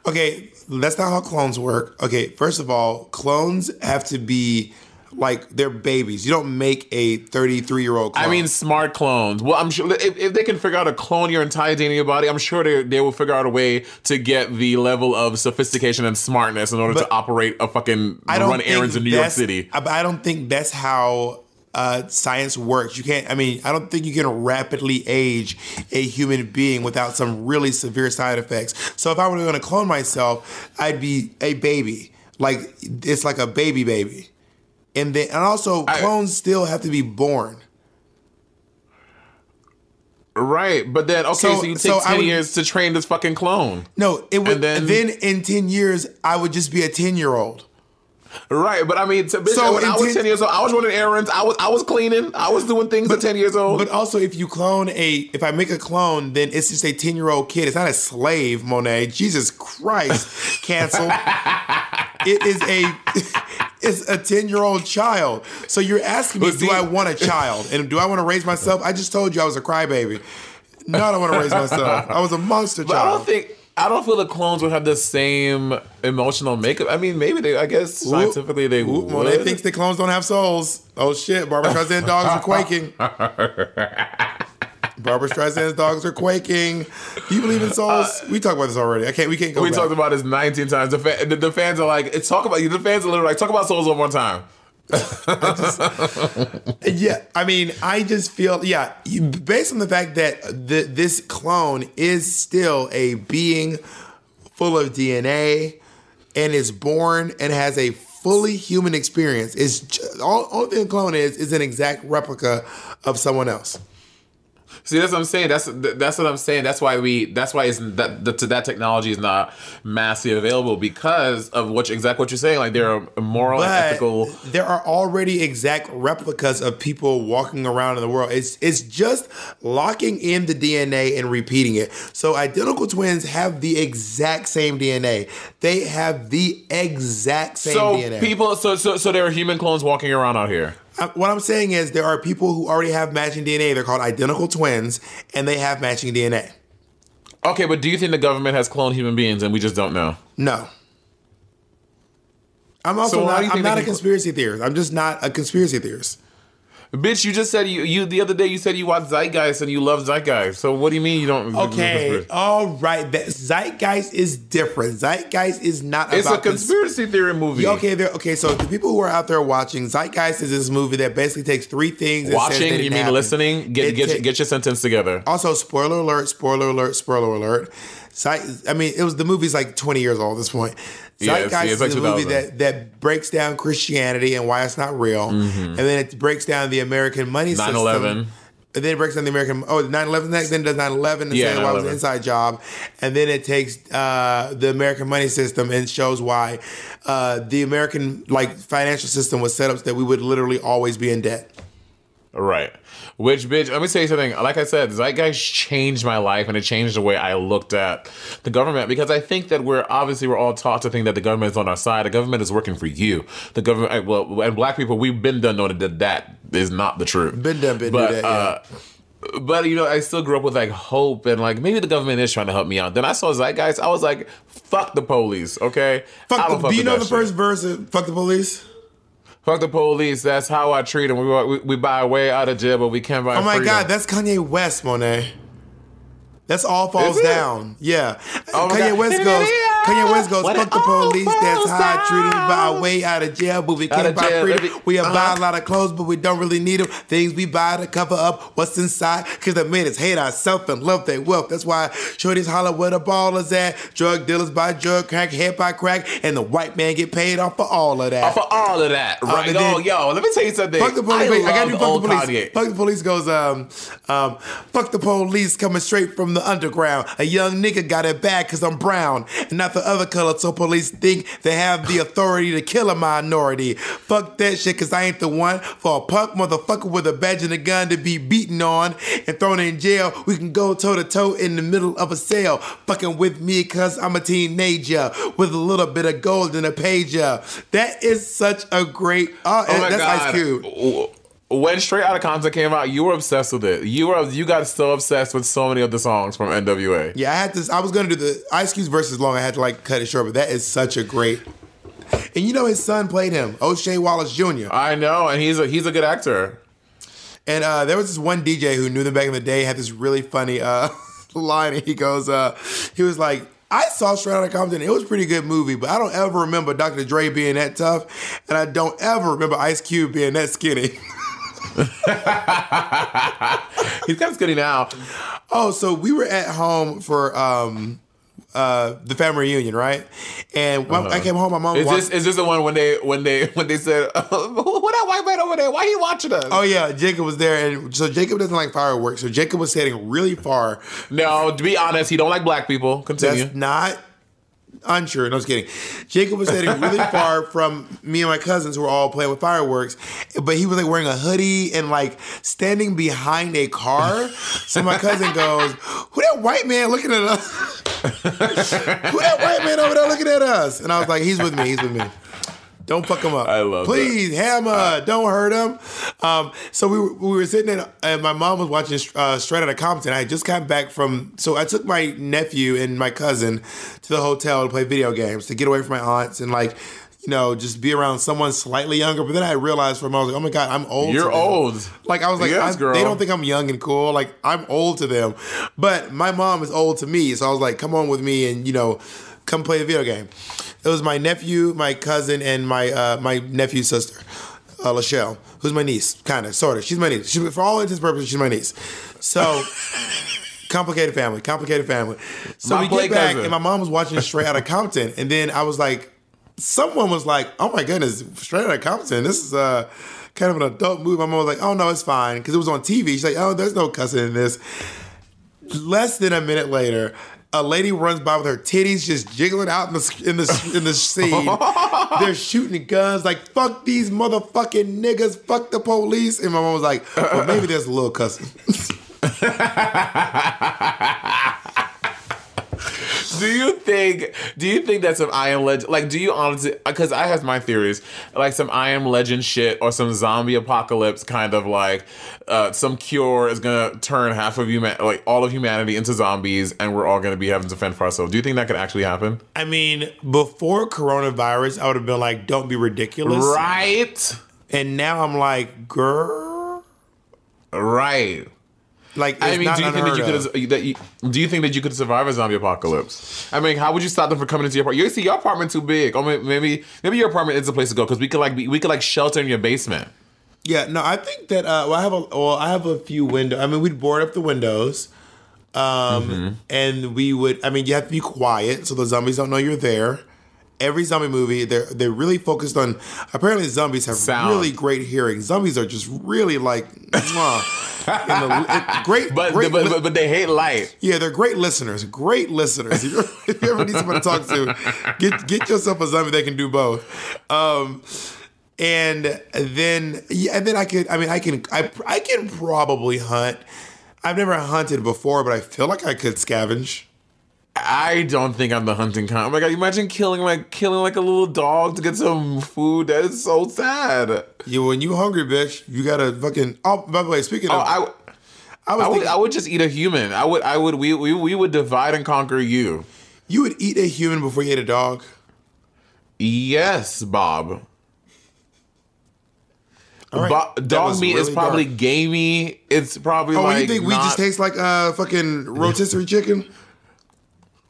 S1: Okay, that's not how clones work. Okay, first of all, clones have to be like they're babies. You don't make a 33 year old clone.
S3: I mean, smart clones. Well, I'm sure if, if they can figure out to clone your entire DNA in your body, I'm sure they, they will figure out a way to get the level of sophistication and smartness in order
S1: But
S3: to operate a fucking
S1: I don't
S3: run errands in New York City.
S1: I, I don't think that's how uh, science works. You can't. I mean, I don't think you can rapidly age a human being without some really severe side effects. So if I were going to clone myself, I'd be a baby. Like it's like a baby baby. and then and also
S3: I-
S1: clones still have to be born.
S3: Right, but then okay, so,
S1: So-
S3: you take
S1: so I
S3: ten
S1: would-
S3: years to train this fucking clone.
S1: No, it would.
S3: And then-
S1: then, in ten years, I would just be a ten year old.
S3: Right, but I mean, to, bitch,
S1: So
S3: when I was
S1: 10
S3: years old, I was running errands. I was I was cleaning. I was doing things at ten years old.
S1: But also, if you clone a, if I make a clone, then it's just a ten year old kid. It's not a slave, Monet. Jesus Christ, cancel. it is a, it's a ten year old child. So you're asking me, do I want a child, and do I want to raise myself? I just told you I was a crybaby. No, I don't want to raise myself. I was a monster
S3: But I
S1: child.
S3: don't think I don't feel the clones would have the same emotional makeup. I mean, maybe they. I guess scientifically they
S1: Ooh,
S3: would.
S1: they think the clones don't have souls. Oh shit, Barbra Streisand dogs are quaking. Barbra Streisand's dogs are quaking. Do you believe in souls? we talked about this already. I can't. We can't go.
S3: Uh, we
S1: back.
S3: talked about this 19 times. The, fa- the, the fans are like, it's talk about you. The fans are literally like, talk about souls one more time.
S1: Yeah, I mean, I just feel yeah, based on the fact that the, this clone is still a being full of DNA and is born and has a fully human experience. Ju- all only thing clone is is an exact replica of someone else.
S3: See, that's what I'm saying. That's that's what I'm saying. That's why we. That's why it's that that, that technology is not massively available because of what exactly what you're saying. Like there are moral and ethical.
S1: there are already exact replicas of people walking around in the world. It's it's just locking in the DNA and repeating it. So identical twins have the exact same DNA. They have the exact same
S3: So
S1: DNA.
S3: people, so so so there are human clones walking around out here.
S1: What I'm saying is there are people who already have matching DNA. They're called identical twins, and they have matching DNA.
S3: Okay, but do you think the government has cloned human beings and we just don't know?
S1: No. I'm also
S3: So
S1: not. I'm not a conspiracy theorist. I'm just not a conspiracy theorist.
S3: Bitch, you just said you you the other day you said you watch Zeitgeist and you love Zeitgeist. So what do you mean you don't?
S1: Okay, all right. That Zeitgeist is different. Zeitgeist is not
S3: It's a
S1: about cons-
S3: conspiracy theory movie.
S1: Okay, there. Okay, so the people who are out there watching Zeitgeist is this movie that basically takes three things.
S3: Watching, you mean
S1: happen.
S3: listening? Get
S1: It
S3: get
S1: ta-
S3: get your sentence together.
S1: Also, spoiler alert! Spoiler alert! Spoiler alert! I mean, it was the movie's like 20 years old at this point. Zeitgeist
S3: yeah, it's
S1: is a movie that that breaks down Christianity and why it's not real, and then it breaks down the American money system.
S3: 9/11.
S1: And then it breaks down the American oh 9/11 next then it does 9/11 and
S3: Yeah,
S1: saying why it was an inside job, and then it takes uh, the American money system and shows why uh, the American like financial system was set up so that we would literally always be in debt.
S3: Right. Which bitch? Let me tell you something. Like I said, Zeitgeist changed my life, and it changed the way I looked at the government because I think that we're obviously we're all taught to think that the government is on our side. The government is working for you. The government, well, and black people, we've been done knowing that that is not the truth.
S1: Been done, been do
S3: but,
S1: that, yeah.
S3: uh, but you know, I still grew up with like hope and like maybe the government is trying to help me out. Then I saw Zeitgeist. I was like, "Fuck the police." Okay.
S1: Fuck the, do you know the
S3: shit.
S1: first verse of "Fuck the Police"?
S3: Fuck the police. That's how I treat them. We, we, we buy a way out of jail, but we can't buy
S1: Oh my. God, that's Kanye West, Monet. That's all falls down. Yeah.
S3: Oh
S1: Kanye
S3: God.
S1: West goes. Kanye West goes. Fuck the police. That's how I treat them. Buy a way out of jail, but we can't buy freedom.
S3: baby.
S1: We buy
S3: Uh-huh.
S1: a lot of clothes, but we don't really need them. Things we buy to cover up what's inside. Cause the men is hate ourselves and love their wealth. That's why shorties holler where the ball is at. Drug dealers buy drug, crack, head by crack, and the white man get paid off for all of that.
S3: Off For all of that, right?
S1: then-
S3: oh, yo, let me tell you something.
S1: Fuck the police.
S3: I,
S1: I gotta do fuck the police.
S3: Kanye.
S1: Fuck the police goes, um, um, fuck the police coming straight from the underground. A young nigga got it bad cause I'm brown and not the other color, so police think they have the authority to kill a minority. Fuck that shit cause I ain't the one for a punk motherfucker with a badge and a gun to be beaten on and thrown in jail. We can go toe to toe in the middle of a cell. Fucking with me cause I'm a teenager with a little bit of gold in a pager. That is such a great, oh,
S3: Oh my
S1: that's
S3: god!
S1: Ice Cube.
S3: When Straight Outta Compton came out, you were obsessed with it. You were you got so obsessed with so many of the songs from NWA.
S1: Yeah, I had to. I was gonna do the Ice Cube's versus long. I had to like cut it short, but that is such a great. And you know his son played him, O'Shea Wallace Jr.
S3: I know, and he's a he's a good actor.
S1: And uh, there was this one DJ who knew them back in the day. Had this really funny uh, line, and he goes, uh, he was like. I saw Straight Outta Compton. It was a pretty good movie, but I don't ever remember Dr. Dre being that tough, and I don't ever remember Ice Cube being that skinny.
S3: He's kind of skinny now.
S1: Oh, so we were at home for um uh, the family reunion, right? And when I came home, my mom.
S3: Uh-huh. Is
S1: walked-
S3: this is this the one when they when they when they said "What that white man over there? Why he watching us?
S1: Oh yeah, Jacob was there, and so Jacob doesn't like fireworks. So Jacob was standing really far.
S3: No, to be honest, he don't like black people. Continue.
S1: That's not unsure. No, I was kidding. Jacob was standing really far from me and my cousins who were all playing with fireworks, but he was like wearing a hoodie and like standing behind a car. So my cousin goes, "Who that white man looking at us? Who that white man over there looking at us?" And I was like, "He's with me. He's with me." Don't fuck him up.
S3: I love that.
S1: Please, Hammer, don't hurt him. Um, so we were, we were sitting there, and my mom was watching uh, Straight Outta Compton. I just got back from, so I took my nephew and my cousin to the hotel to play video games to get away from my aunts and like, you know, just be around someone slightly younger. But then I realized for a moment, I was like, oh my god, I'm old.
S3: You're old.
S1: Like I was like,
S3: Yes,
S1: I-
S3: girl.
S1: they don't think I'm young and cool. Like I'm old to them, but my mom is old to me. So I was like, come on with me and you know, come play a video game. It was my nephew, my cousin, and my uh, my nephew's sister, uh, Lachelle, who's my niece, kind of, sort of. She's my niece. She, for all intents and purposes, she's my niece. So. Complicated family, complicated family. So
S3: My
S1: we get back,
S3: cousin.
S1: and my mom was watching Straight Outta Compton, and then I was like, someone was like, "Oh my goodness, Straight Outta Compton, this is uh, kind of an adult movie." My mom was like, "Oh no, it's fine," because it was on TV. She's like, "Oh, there's no cussing in this." Less than a minute later, a lady runs by with her titties just jiggling out in the in the in the scene. They're shooting guns like "fuck these motherfucking niggas, fuck the police," and my mom was like, "Well, maybe there's a little cussing."
S3: Do you think? Do you think that some I Am Legend? Like, do you honestly? Because I have my theories. Like some I Am Legend shit or some zombie apocalypse kind of like uh, some cure is gonna turn half of human, like all of humanity into zombies, and we're all gonna be having to fend for ourselves. Do you think that could actually happen?
S1: I mean, before coronavirus, I would have been like, "Don't be ridiculous,"
S3: Right.
S1: and now I'm like, "Girl."
S3: Right.
S1: Like,
S3: I mean, do you think that you could that you, do you think that you could survive a zombie apocalypse? I mean, how would you stop them from coming into your apartment? You see, your apartment too big. Or maybe maybe your apartment is the place to go because we could like be, we could like shelter in your basement.
S1: Yeah, no, I think that. Uh, well, I have a well, I have a few windows. I mean, we'd board up the windows, um,
S3: Mm-hmm.
S1: and we would. I mean, you have to be quiet so the zombies don't know you're there. Every zombie movie, they're they're really focused on. Apparently, zombies have
S3: Sound.
S1: really great hearing. Zombies are just really like, in the, great,
S3: But
S1: great
S3: but, but but they hate light.
S1: Yeah, they're great listeners. Great listeners. If you, if you ever need someone to talk to, get get yourself a zombie that can do both. Um, and then yeah, and then I could. I mean, I can. I I can probably hunt. I've never hunted before, but I feel like I could scavenge.
S3: I don't think I'm the hunting kind. Oh my god! Imagine killing like killing like a little dog to get some food. That is so sad.
S1: You when you hungry, bitch, you gotta fucking. Oh, by the way, speaking
S3: Oh,
S1: of,
S3: I,
S1: I
S3: I would I would just eat a human. I would I would we we, we would divide and conquer you.
S1: you would eat a human before you ate a dog.
S3: Yes, Bob.
S1: Right.
S3: Bo- dog meat is probably
S1: dark.
S3: gamey. It's probably
S1: Oh,
S3: like
S1: you think we just taste like uh fucking rotisserie chicken?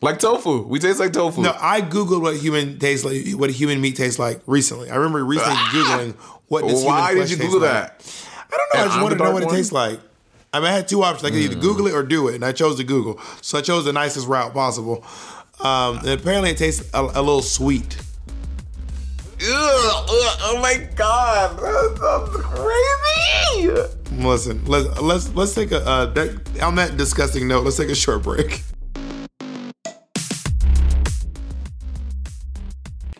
S3: Like tofu. We taste like tofu.
S1: No, I googled what human tastes like, what human meat tastes like recently. I remember recently googling what does
S3: Why
S1: human
S3: did you
S1: flesh
S3: Google that?
S1: Like. I don't know. I
S3: And
S1: just
S3: I'm
S1: wanted to know what it tastes like. I mean, I had two options. I could either Google it or do it, and I chose to Google. So I chose the nicest route possible. Um, and apparently, it tastes a, a little sweet.
S3: Oh my god, that sounds crazy.
S1: Listen, let's let's let's take a uh, that, on that disgusting note. Let's take a short break.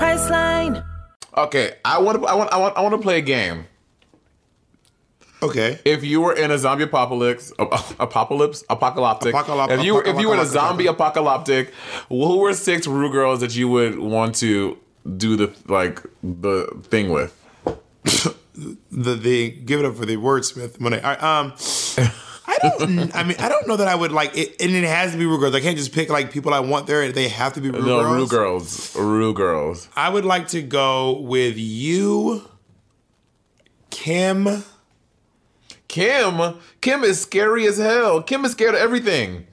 S5: Priceline.
S3: Okay, I want to I want I want I want to play a game.
S1: Okay.
S3: If you were in a zombie apocalypse, apocalypse, apocalyptic.
S1: Apocalyp-
S3: if you were if you were in a zombie apocalyptic, who were six Ru girls that you would want to do the like the thing with?
S1: the the give it up for the wordsmith money. All right, um, I don't. I mean, I don't know that I would like it, and it has to be real girls. I can't just pick like people I want there. They have to be real girls.
S3: no,
S1: girls.
S3: real girls, real girls.
S1: I would like to go with you, Kim.
S3: Kim, Kim is scary as hell. Kim is scared of everything.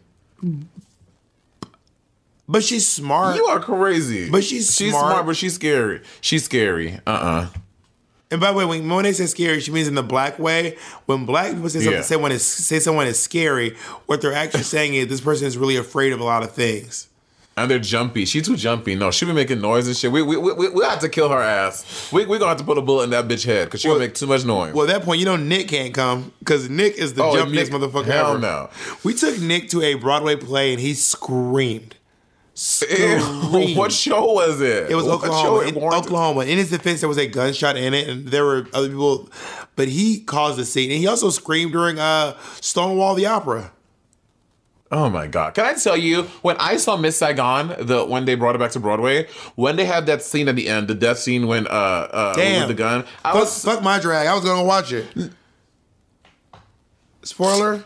S1: But she's smart.
S3: You are crazy.
S1: But she's
S3: she's
S1: smart.
S3: smart, but she's scary. She's scary. Uh uh
S1: And by the way, when, when says scary, she means in the black way. When black people say something,
S3: Yeah.
S1: say when is say someone is scary, what they're actually saying is this person is really afraid of a lot of things.
S3: And they're jumpy. She too jumpy. No, she be making noise and shit. We we we, we, we have to kill her ass. We we gonna have to put a bullet in that bitch head because she
S1: Well-
S3: gonna make too much noise.
S1: Well, at that point, you know Nick can't come because Nick is the
S3: Oh,
S1: jumpiest
S3: Nick-
S1: motherfucker
S3: hell
S1: ever.
S3: no.
S1: We took Nick to a Broadway play and he screamed.
S3: Ew, what show was it?
S1: It was
S3: What
S1: Oklahoma.
S3: show
S1: In Oklahoma. In his defense, there was a gunshot in it, and there were other people, but he caused the scene. And he also screamed during uh, Stonewall the Opera.
S3: Oh my god! Can I tell you when I saw Miss Saigon, the when they brought it back to Broadway, when they had that scene at the end, the death scene when uh uh
S1: Damn.
S3: with the gun, I
S1: Fuck,
S3: was
S1: fuck my drag. I was gonna watch it. Spoiler.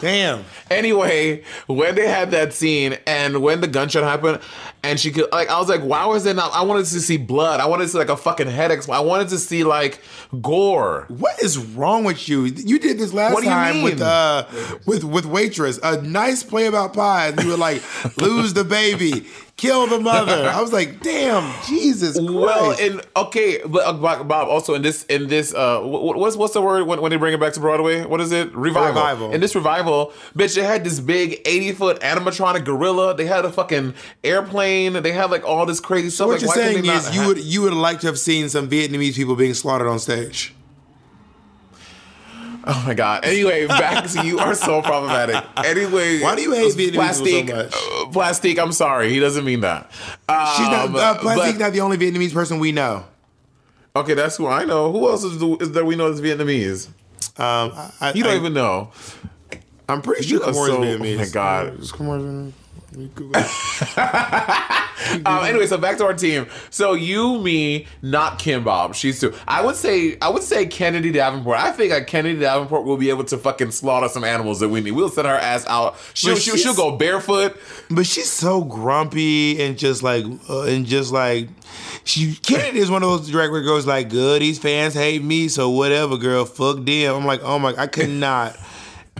S1: Damn.
S3: Anyway, when they had that scene and when the gunshot happened, and she could like, I was like, why was it not? I wanted to see blood. I wanted to see like a fucking head. Exp- I wanted to see like gore.
S1: What is wrong with you? You did this last
S3: What do you
S1: time with
S3: mean?
S1: uh with with waitress. A nice play about pies. You were like, lose the baby, kill the mother. I was like, damn, Jesus Christ.
S3: Well, and okay, but uh, Bob, also in this in this uh, what's what's the word when, when they bring it back to Broadway? What is it? Revival.
S1: Revival.
S3: In this revival, bitch, they had this big eighty foot animatronic gorilla. They had a fucking airplane. They had like all this crazy stuff.
S1: what
S3: like,
S1: you're saying is you
S3: ha-
S1: would you would like to have seen some Vietnamese people being slaughtered on stage.
S3: Oh my god. Anyway, back to you are so problematic. Anyway,
S1: Why do you hate Vietnamese
S3: Plastique?
S1: people so much?
S3: uh, Plastique. I'm sorry. He doesn't mean that.
S1: She's not
S3: Um,
S1: uh, Plastique's
S3: but-
S1: not the only Vietnamese person we know.
S3: Okay, that's who I know. Who else is, the, is there we know is Vietnamese?
S1: Um, I,
S3: You don't
S1: I,
S3: even know.
S1: I'm pretty sure
S3: You are so-
S1: Vietnamese.
S3: oh my God.
S1: Is Kamor's Vietnamese?
S3: Um, anyway, so back to our team. So you, me, not Kim Bob. She's two. I would say, I would say Kennedy Davenport. I think like Kennedy Davenport will be able to fucking slaughter some animals that we need. We'll send her ass out. She'll, she'll, she'll go barefoot.
S1: But she's so grumpy and just like uh, and just like she Kennedy is one of those drag queen girls like good. These fans hate me, so whatever, girl. Fuck them. I'm like, oh my, I could not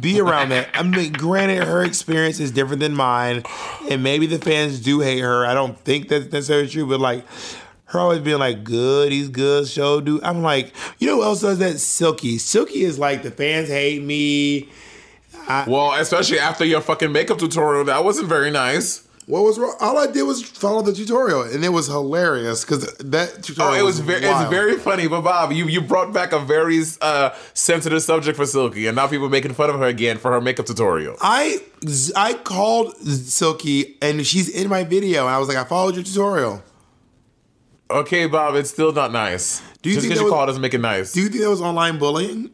S1: be around that. I mean, granted, her experience is different than mine, and maybe the fans do hate her. I don't think that's necessarily true, but like. Her always being like, good, he's good, show dude. I'm like, you know who else does that? Silky. Silky is like, the fans hate me.
S3: Well, especially after your fucking makeup tutorial, that wasn't very nice.
S1: What was wrong? All I did was follow the tutorial, and it was hilarious because that tutorial.
S3: Oh, it was very, it's very funny. But Bob, you you brought back a very uh, sensitive subject for Silky, and now people are making fun of her again for her makeup tutorial.
S1: I I called Silky, and she's in my video, and I was like, I followed your tutorial.
S3: Okay, Bob, it's still not nice.
S1: Do you
S3: Just
S1: think
S3: because you
S1: was-
S3: called doesn't make it nice.
S1: Do you think that was online bullying?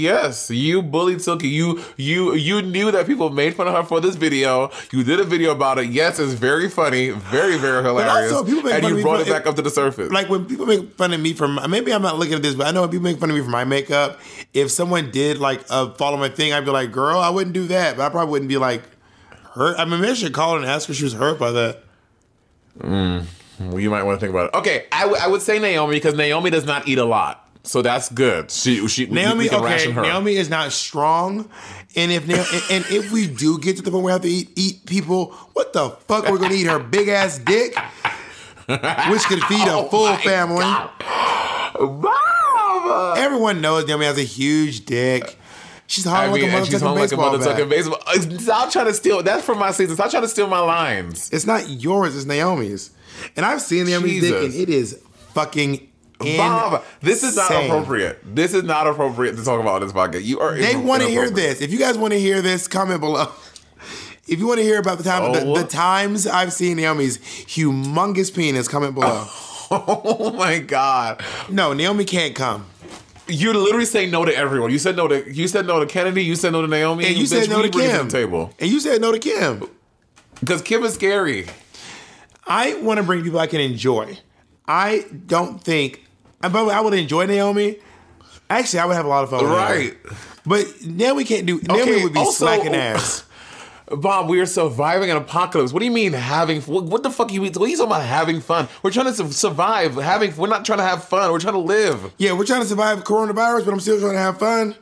S3: Yes, you bullied Silky. You you you knew that people made fun of her for this video. You did a video about it. Yes, it's very funny, very very hilarious.
S1: also, people make
S3: and
S1: fun of
S3: you
S1: me
S3: brought it back up to the surface.
S1: Like when people make fun of me for my, maybe I'm not looking at this, but I know when people make fun of me for my makeup. If someone did like uh, follow my thing, I'd be like, "Girl, I wouldn't do that," but I probably wouldn't be like hurt. I mean, maybe I should call her and ask her if she was hurt by that.
S3: Well, you might want to think about it. Okay, I, w- I would say Naomi because Naomi does not eat a lot, so that's good. She she
S1: Naomi,
S3: we
S1: okay. Naomi is not strong, and if Na- and, and if we do get to the point where we have to eat eat people, what the fuck we're gonna eat her big ass dick, which could feed a
S3: Oh
S1: full family. Everyone knows Naomi has a huge dick. She's hung
S3: I
S1: like
S3: mean,
S1: a
S3: and she's
S1: motherfucking
S3: hung like a
S1: baseball
S3: motherfucking baseball. Stop trying to steal. That's from my season. Stop trying to steal my lines.
S1: It's not yours, it's Naomi's. And I've seen Naomi's dick, and it is fucking
S3: Bob, this is not appropriate. This is not appropriate to talk about on this podcast. You are.
S1: They want to hear this. If you guys want to hear this, comment below. If you want to hear about the time, the,
S3: Oh.
S1: the times I've seen Naomi's humongous penis, comment below.
S3: Oh my god.
S1: No, Naomi can't come.
S3: You're literally saying no to everyone. You said no to you said no to Kennedy. You said no to Naomi.
S1: And you said
S3: Bitch,
S1: no to
S3: you
S1: Kim.
S3: the table
S1: And you said no to Kim.
S3: because Kim is scary.
S1: I want to bring people I can enjoy. I don't think. And by the way, I would enjoy Naomi. Actually, I would have a lot of fun. With
S3: Right.
S1: But now we can't do. Now we would be
S3: also-
S1: slacking ass.
S3: Bob, we are surviving an apocalypse. What do you mean having? What, what the fuck you? What are you talking about having fun? We're trying to survive. Having. We're not trying to have fun. We're trying to live.
S1: Yeah, we're trying to survive coronavirus, but I'm still trying to have fun.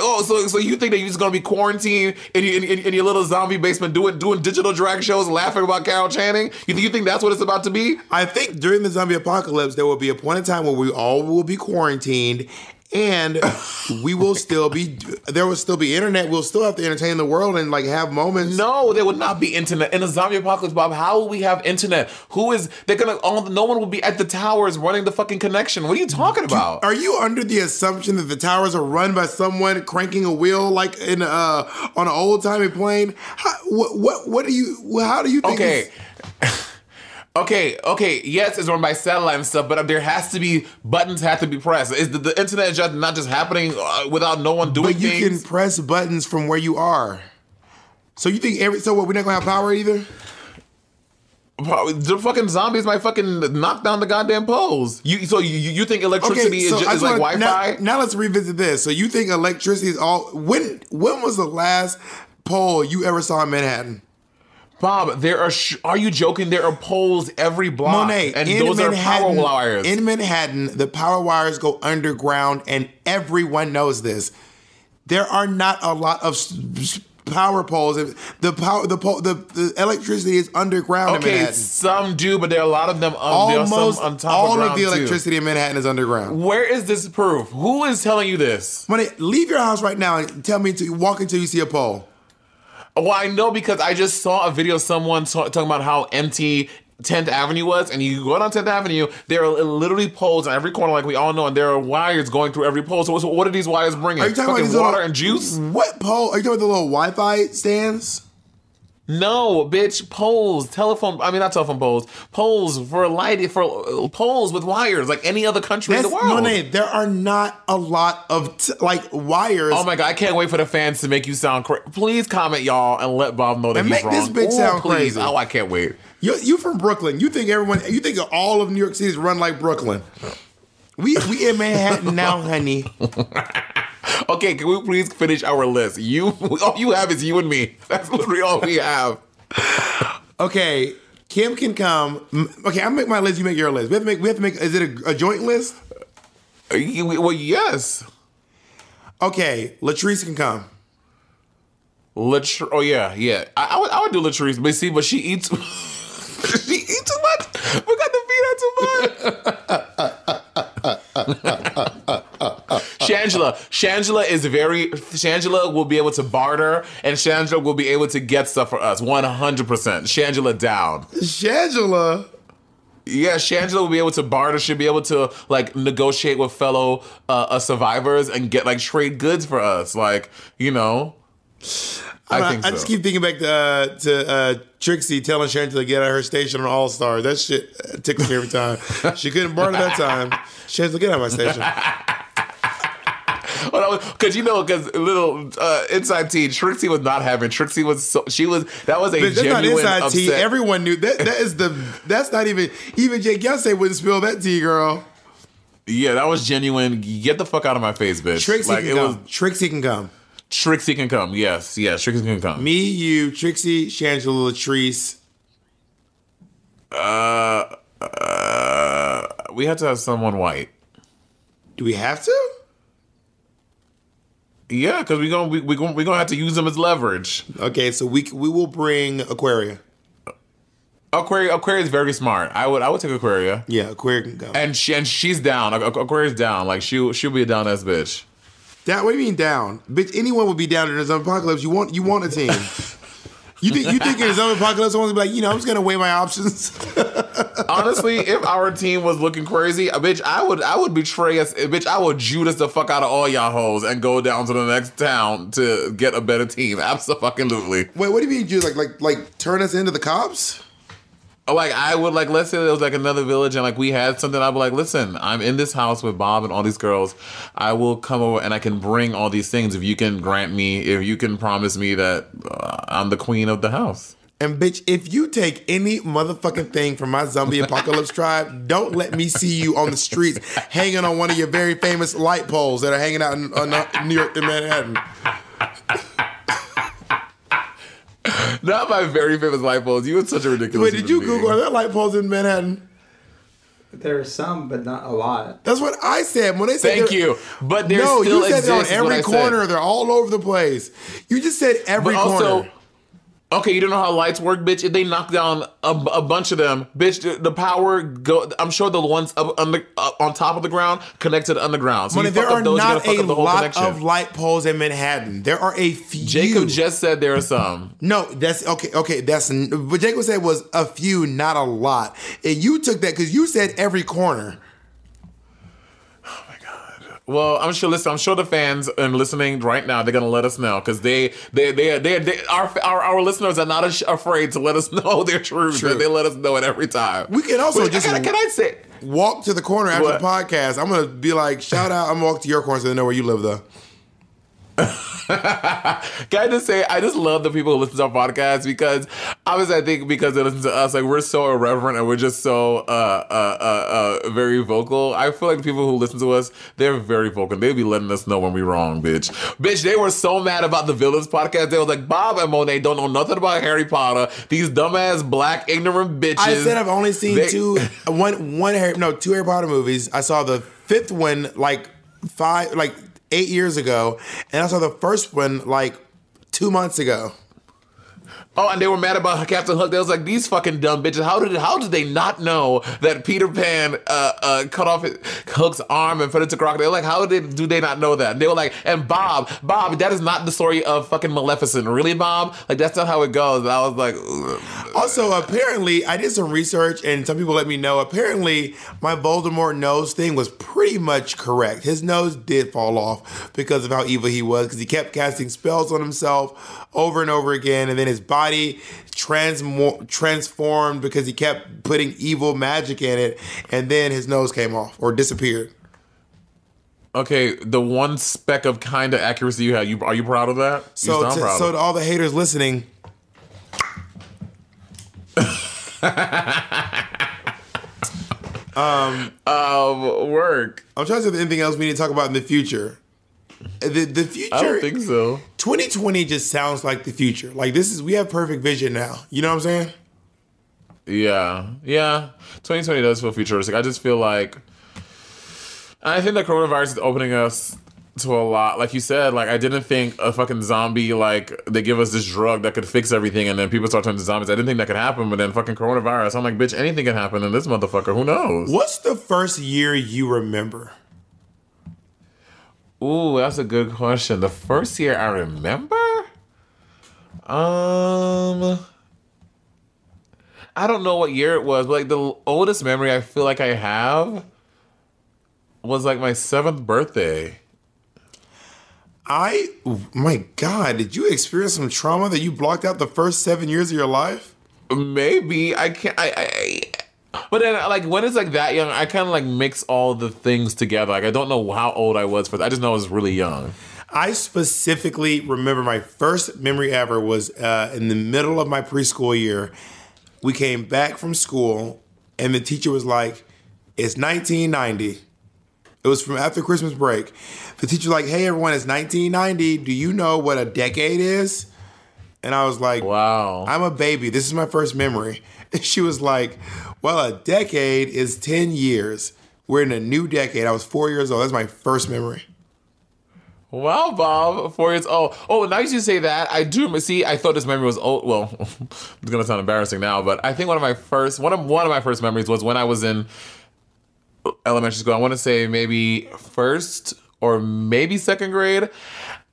S3: Oh, so so you think that you're just gonna be quarantined in, your- in, in, in your little zombie basement doing doing digital drag shows, laughing about Carol Channing? You you think that's what it's about to be?
S1: I think during the zombie apocalypse, there will be a point in time where we all will be quarantined, and we will still be. There will still be internet. We'll still have to entertain the world and like have moments.
S3: No, there would not be internet in a zombie apocalypse, Bob. How will we have internet? Who is they're gonna? All, no one will be at the towers running the fucking connection. What are you talking about?
S1: Are you under the assumption that the towers are run by someone cranking a wheel like in uh on an old timey plane? How, what what what do you? How do you think?
S3: Okay. Okay, okay, yes, it's run by satellite and stuff, but there has to be buttons have to be pressed. Is the, the internet just not just happening uh, without no one doing
S1: but you
S3: things?
S1: can press buttons from where you are. So you think every so what? We're not gonna have power either.
S3: the fucking zombies might fucking knock down the goddamn poles. You so you you think electricity is,
S1: I
S3: ju-
S1: just
S3: is like
S1: wanna-
S3: Wi-Fi?
S1: Now, now let's revisit this. So you think electricity is all? When when was the last pole you ever saw in Manhattan?
S3: Bob, there are. Sh- are you joking? There are poles every block,
S1: Monet,
S3: and
S1: in
S3: those
S1: Manhattan,
S3: are power wires.
S1: In Manhattan, the power wires go underground, and everyone knows this. There are not a lot of power poles. The power, the pole, the, the electricity is underground in
S3: okay, some do, but there are a lot of them. Um,
S1: Almost
S3: some on top
S1: all
S3: of,
S1: of, the
S3: too.
S1: electricity in Manhattan is underground.
S3: Where is this proof? Who is telling you this?
S1: Money, leave your house right now and tell me to walk until you see a pole.
S3: Well, I know because I just saw a video of someone ta- talking about how empty 10th Avenue was, and you go down 10th Avenue, there are literally poles on every corner, like we all know, and there are wires going through every pole. So, what are these wires bringing?
S1: Are you talking
S3: Fucking
S1: about
S3: water
S1: little-
S3: and juice?
S1: What pole? Are you talking about the little Wi-Fi stands?
S3: No, bitch. Poles, telephone. I mean, not telephone poles. Poles for light for poles with wires, like any other country
S1: That's
S3: in the world.
S1: Monet. There are not a lot of t- like wires.
S3: Oh my god, I can't wait for the fans to make you sound crazy. Please comment, y'all, and let Bob know that
S1: And
S3: he's
S1: make
S3: wrong.
S1: this bitch
S3: Ooh,
S1: sound
S3: please.
S1: crazy.
S3: Oh, I can't wait.
S1: You you from Brooklyn? You think everyone? You think all of New York City is run like Brooklyn? We we in Manhattan now, honey.
S3: Okay, can we please finish our list? You, all you have is you and me. That's literally all we have.
S1: Okay, Kim can come. Okay, I make my list. You make your list. We have to make. We have to make. Is it a, a joint list?
S3: Uh, you- Well, yes.
S1: Okay, Latrice can come.
S3: Latr- oh yeah, yeah. I, I would, I would do Latrice, but see, but she eats. she eats too much. We got to feed her too much. Shangela, Shangela is very. Shangela will be able to barter, and Shangela will be able to get stuff for us. One hundred percent. Shangela down.
S1: Shangela.
S3: Yeah, Shangela will be able to barter. She'll be able to like negotiate with fellow uh, uh, survivors and get like trade goods for us. Like you know, I,
S1: I,
S3: think
S1: I
S3: so.
S1: just keep thinking back to uh, to uh, Trixie telling Sharon to get out of her station on All Star. That shit uh, tickles me every time. she couldn't barter that time. Sharon's like, get out of my station.
S3: Because you know, because little uh, inside tea, Trixie was not having. Trixie was so she was that was a
S1: Bitch, that's not
S3: genuine
S1: inside
S3: upset.
S1: tea. Everyone knew that. That is the. That's not even. Even Jake Yonsei wouldn't spill that tea, girl.
S3: yeah, that was genuine. Get the fuck out of my face, bitch.
S1: Trixie
S3: like
S1: can
S3: it
S1: come.
S3: was.
S1: Trixie can come.
S3: Trixie can come. Yes, yes, Trixie can come.
S1: Me, you, Trixie, Shangela, Latrice.
S3: Uh, uh, we had to have someone white.
S1: Do we have to?
S3: Yeah, because we're gonna we we gonna we gonna have to use them as leverage.
S1: Okay, so we we will bring Aquaria.
S3: Aquaria Aquaria is very smart. I would I would take Aquaria.
S1: Yeah, Aquaria can go.
S3: And she and she's down. Aquaria's down. Like she she'll be a down ass bitch.
S1: Down? What do you mean down? Bitch, anyone would be down in a zombie apocalypse. You want you want a team. you think you think in a zombie apocalypse, someone's gonna be like, you know, I'm just gonna weigh my options.
S3: Honestly, if our team was looking crazy, uh, bitch, I would I would betray us. uh, Bitch, I would Judas the fuck out of all y'all hoes and go down to the next town to get a better team. Absolutely.
S1: Wait, what do you mean, you like like like turn us into the cops?
S3: Like I would like let's say there was like another village and like we had something. I'd be like, listen, I'm in this house with Bob and all these girls. I will come over and I can bring all these things if you can grant me, if you can promise me that uh, I'm the queen of the house.
S1: And bitch, if you take any motherfucking thing from my zombie apocalypse tribe, don't let me see you on the streets hanging on one of your very famous light poles that are hanging out in, uh, New York in Manhattan.
S3: Not my very famous light poles. You were such a ridiculous.
S1: Wait, did you
S3: being.
S1: Google are there light poles in Manhattan?
S2: There are some, but not a lot.
S1: That's what I said when they said.
S3: Thank you. But there
S1: no,
S3: still
S1: you said it on
S3: exists, is
S1: every corner. They're all over the place. You just said every
S3: But also,
S1: corner.
S3: Okay, you don't know how lights work, bitch. If they knock down a, a bunch of them, bitch, the, the power go. I'm sure the ones up, under, up on top of the ground connect to the underground. So
S1: Money, there are
S3: those,
S1: not a
S3: up the whole
S1: lot
S3: connection.
S1: of light poles in Manhattan. There are a few.
S3: Jacob just said there are some.
S1: No, that's okay. Okay, that's what Jacob said was a few, not a lot. And you took that because you said every corner.
S3: Well, I'm sure. Listen, I'm sure the fans and listening right now, they're gonna let us know because they, they, they, they, they, our, our, our listeners are not afraid to let us know their truth.
S1: True.
S3: They let us know it every time.
S1: We can also
S3: Wait,
S1: just-
S3: can, I- can I say?
S1: Walk to the corner after
S3: What?
S1: the podcast. I'm gonna be like, shout out. I'm gonna walk to your corner so they know where you live, though.
S3: Can I just say, I just love the people who listen to our podcast because obviously I think because they listen to us, like we're so irreverent and we're just so uh, uh, uh, uh, very vocal. I feel like the people who listen to us, they're very vocal. They'll be letting us know when we're wrong, bitch. Bitch, they were so mad about the Villains podcast. They was like, Bob and Monet don't know nothing about Harry Potter. These dumbass black ignorant bitches.
S1: I said I've only seen
S3: They-
S1: two, one, one Harry, no, two Harry Potter movies. I saw the fifth one like five, like eight years ago, and I saw the first one like two months ago.
S3: Oh, and they were mad about Captain Hook. They was like, these fucking dumb bitches. How did how did they not know that Peter Pan uh, uh, cut off his, Hook's arm and fed it to Crocodile? Like, how did do they not know that? And they were like, and Bob, Bob, that is not the story of fucking Maleficent, really, Bob? Like, that's not how it goes. And I was like, ugh.
S1: Also, apparently, I did some research, and some people let me know. Apparently, my Voldemort nose thing was pretty much correct. His nose did fall off because of how evil he was, because he kept casting spells on himself over and over again, and then his body transmo- transformed because he kept putting evil magic in it, and then his nose came off or disappeared.
S3: okay, the one speck of kind of accuracy you had, you are you proud of that? You
S1: So, to,
S3: proud
S1: so
S3: of
S1: to all the haters listening,
S3: um, um, work.
S1: I'm trying to if there's anything else we need to talk about in the future. The, the future.
S3: I don't think so.
S1: 2020 just sounds like the future. Like this is we have perfect vision now. You know what I'm saying?
S3: Yeah, yeah. 2020 does feel futuristic. I just feel like I think the coronavirus is opening us to a lot. Like you said, like I didn't think a fucking zombie like they give us this drug that could fix everything, and then people start turning to zombies. I didn't think that could happen, but then fucking coronavirus. I'm like, bitch, anything can happen in this motherfucker. Who knows?
S1: What's the first year you remember?
S3: Ooh, that's a good question. The first year I remember, um, I don't know what year it was, but like the oldest memory I feel like I have was like my seventh birthday.
S1: I my God, did you experience some trauma that you blocked out the first seven years of your life?
S3: Maybe I can't. I, I but then like when it's like that young, I kind of like mix all the things together. Like I don't know how old I was for. I just know I was really young.
S1: I specifically remember my first memory ever was uh, in the middle of my preschool year. We came back from school, and the teacher was like, "It's 1990." It was from after Christmas break. The teacher was like, "Hey everyone, it's 1990. Do you know what a decade is?" And I was like,
S3: Wow.
S1: I'm a baby. This is my first memory." And she was like, "Well, a decade is 10 years. We're in a new decade." I was four years old. That's my first memory.
S3: Wow, Bob, four years old. Oh, now you say that, I do see. I thought this memory was old. Well, it's gonna sound embarrassing now, but I think one of my first one of one of my first memories was when I was in elementary school. I want to say maybe first or maybe second grade.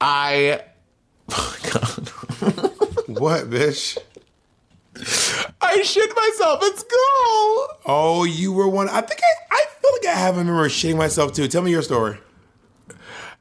S3: I, oh God,
S1: What, bitch?
S3: I shit myself at school.
S1: Oh, you were one. I think I, I feel like I have a memory of shitting myself too. Tell me your story.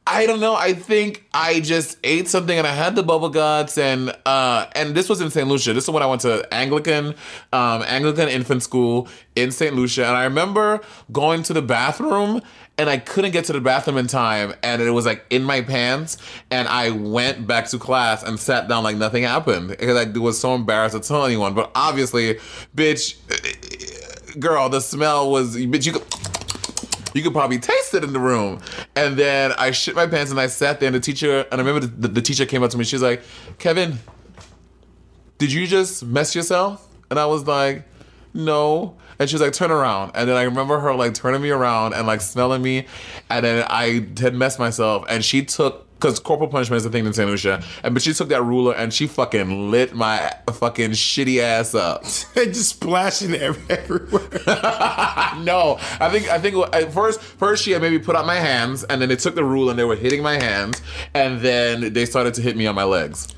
S3: I don't know. I think I just ate something and I had the bubble guts and uh and this was in St. Lucia. This is when I went to Anglican um Anglican infant school in St. Lucia and I remember going to the bathroom and I couldn't get to the bathroom in time and it was like in my pants and I went back to class and sat down like nothing happened because I was so embarrassed to tell anyone. But obviously, bitch girl, the smell was bitch you could you could probably taste it in the room. And then I shit my pants and I sat there and the teacher, and I remember the, the teacher came up to me. She was like, Kevin, did you just mess yourself? And I was like, no. And she was like, turn around. And then I remember her like turning me around and like smelling me. And then I had messed myself. And she took, because corporal punishment is a thing in St. Lucia. And but she took that ruler and she fucking lit my fucking shitty ass up.
S1: just splashing everywhere.
S3: no, I think I think at first first she had maybe put out my hands, and then they took the ruler and they were hitting my hands, and then they started to hit me on my legs.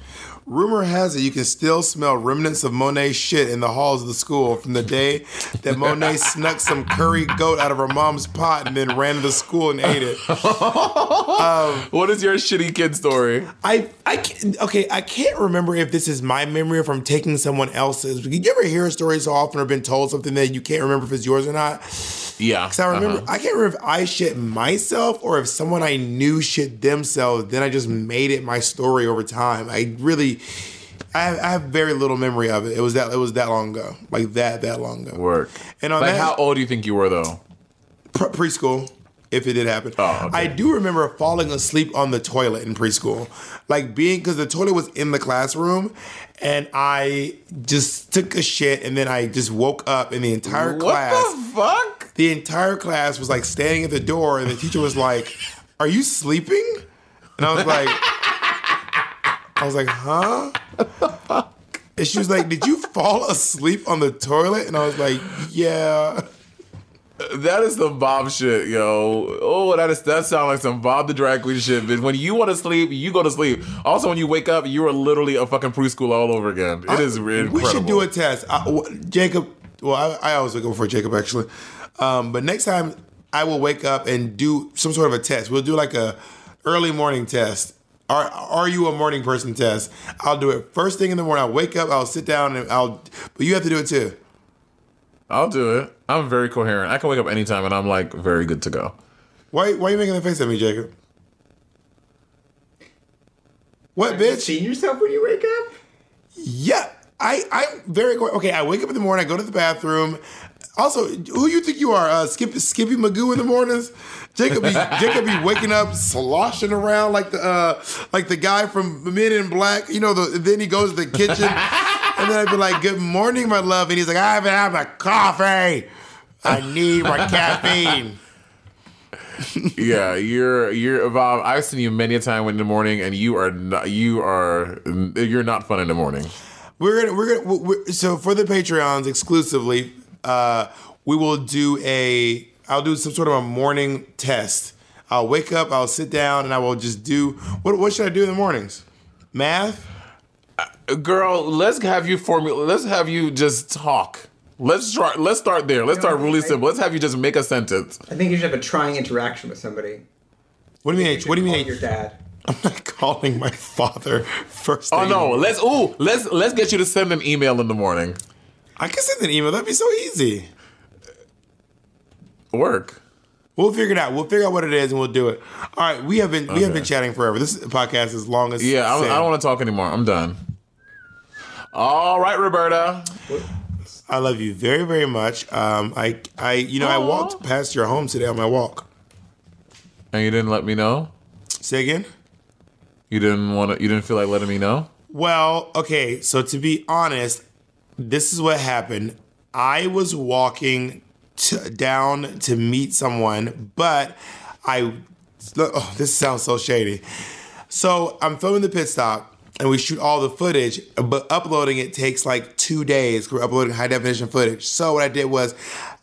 S1: Rumor has it you can still smell remnants of Monét's shit in the halls of the school from the day that Monét snuck some curry goat out of her mom's pot and then ran to the school and ate it.
S3: Um, what is your shitty kid story?
S1: I I can't, okay, I can't remember if this is my memory or from taking someone else's. Did you ever hear a story so often or been told something that you can't remember if it's yours or not?
S3: Yeah,
S1: Because I remember,
S3: uh-huh.
S1: I can't remember if I shit myself or if someone I knew shit themselves. Then I just made it my story over time. I really, I have, I have very little memory of it. It was that it was that long ago, like that that long ago.
S3: work.
S1: And on
S3: like,
S1: that-
S3: how old do you think you were though?
S1: Pre- preschool, if it did happen.
S3: Oh, okay.
S1: I do remember falling asleep on the toilet in preschool, like being because the toilet was in the classroom, and I just took a shit, and then I just woke up, and the entire
S3: What
S1: class.
S3: the fuck?
S1: the entire class was like standing at the door, and the teacher was like, "Are you sleeping?" And I was like, "I was like, huh?" And she was like, "Did you fall asleep on the toilet?" And I was like, "Yeah."
S3: That is some Bob shit, yo. Oh, that is that sounds like some Bob the drag queen shit. Bitch. When you want to sleep, you go to sleep. Also, when you wake up, you are literally a fucking preschool all over again. It is incredible.
S1: We should do a test, I, w- Jacob. Well, I, I always wake up before Jacob actually, um, but next time I will wake up and do some sort of a test. We'll do like a early morning test. Are Are you a morning person test? I'll do it first thing in the morning. I'll wake up. I'll sit down and I'll. But you have to do it too.
S3: I'll do it. I'm very coherent. I can wake up anytime and I'm like very good to go.
S1: Why Why are you making the face at me, Jacob? What,
S2: Have you
S1: bitch?
S2: seen yourself when you wake up?
S1: Yeah, I I'm very co- okay. I wake up in the morning. I go to the bathroom. Also, who you think you are? Uh, Skip, Skippy Magoo in the mornings. Jacob be Jacob be waking up sloshing around like the uh, like the guy from Men in Black. You know, the, then he goes to the kitchen, and then I'd be like, "Good morning, my love," and he's like, "I haven't had my coffee. I need my caffeine."
S3: yeah, you're you're Bob. I've seen you many a time in the morning, and you are not you are you're not fun in the morning.
S1: We're gonna we're gonna we're, so for the Patreons exclusively, uh, we will do a I'll do some sort of a morning test. I'll wake up, I'll sit down, and I will just do what what should I do in the mornings? Math.
S3: Girl, let's have you formula. Let's have you just talk. Let's start. Let's start there. Let's start really simple. Let's have you just make a sentence.
S2: I think you should have a trying interaction with somebody.
S1: What do you mean? What do you
S2: Call
S1: mean?
S2: Your dad.
S1: I'm not calling my father first.
S3: Oh no, let's ooh, let's let's get you to send an email in the morning.
S1: I can send an email. That'd be so easy.
S3: Work.
S1: We'll figure it out. We'll figure out what it is, and we'll do it. All right. We have been we have been chatting forever. This podcast is long as
S3: Yeah, I. I don't want to talk anymore. I'm done. All right, Roberta.
S1: I love you very, very much. Um, I, I, you know, I walked past your home today on my walk.
S3: And you didn't let me know.
S1: Say again.
S3: You didn't want to. You didn't feel like letting me know.
S1: Well, okay. So to be honest, this is what happened. I was walking to, down to meet someone, but I. Oh, this sounds so shady. So I'm filming the pit stop, and we shoot all the footage, but uploading it takes like two days. We're uploading high definition footage. So what I did was,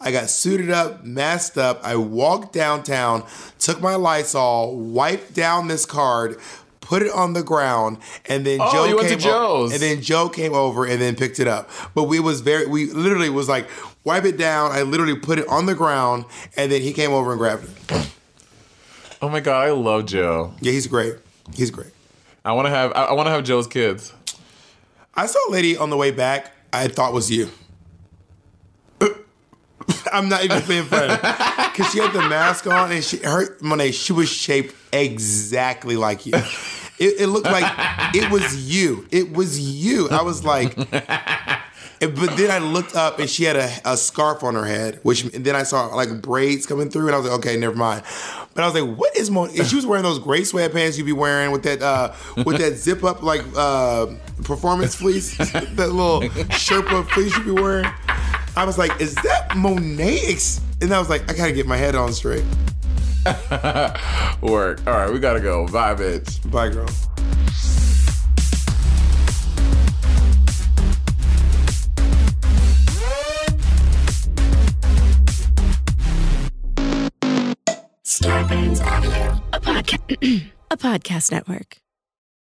S1: I got suited up, masked up. I walked downtown, took my Lysol, wiped down this card. Put it on the ground, and then
S3: Oh,
S1: Joe
S3: you went to
S1: came
S3: Joe's.
S1: and then Joe came over and then picked it up. But we was very, we literally was like, wipe it down. I literally put it on the ground, and then he came over and grabbed it.
S3: Oh my god, I love Joe.
S1: Yeah, he's great. He's great.
S3: I want to have I, I want to have Joe's kids.
S1: I saw a lady on the way back. I thought was you. I'm not even being funny because she had the mask on and she her Monét. She was shaped exactly like you. It, it looked like it was you. It was you. I was like, but then I looked up and she had a, a scarf on her head, which and then I saw like braids coming through, and I was like, okay, never mind. But I was like, what is Mon? And she was wearing those gray sweatpants you'd be wearing with that uh, with that zip up like uh, performance fleece, that little Sherpa fleece you'd be wearing. I was like, is that Monét? And I was like, I gotta get my head on straight.
S3: Work. All right, we gotta go. Bye, bitch.
S1: Bye, girl.
S5: Audio, a podcast, a podcast network.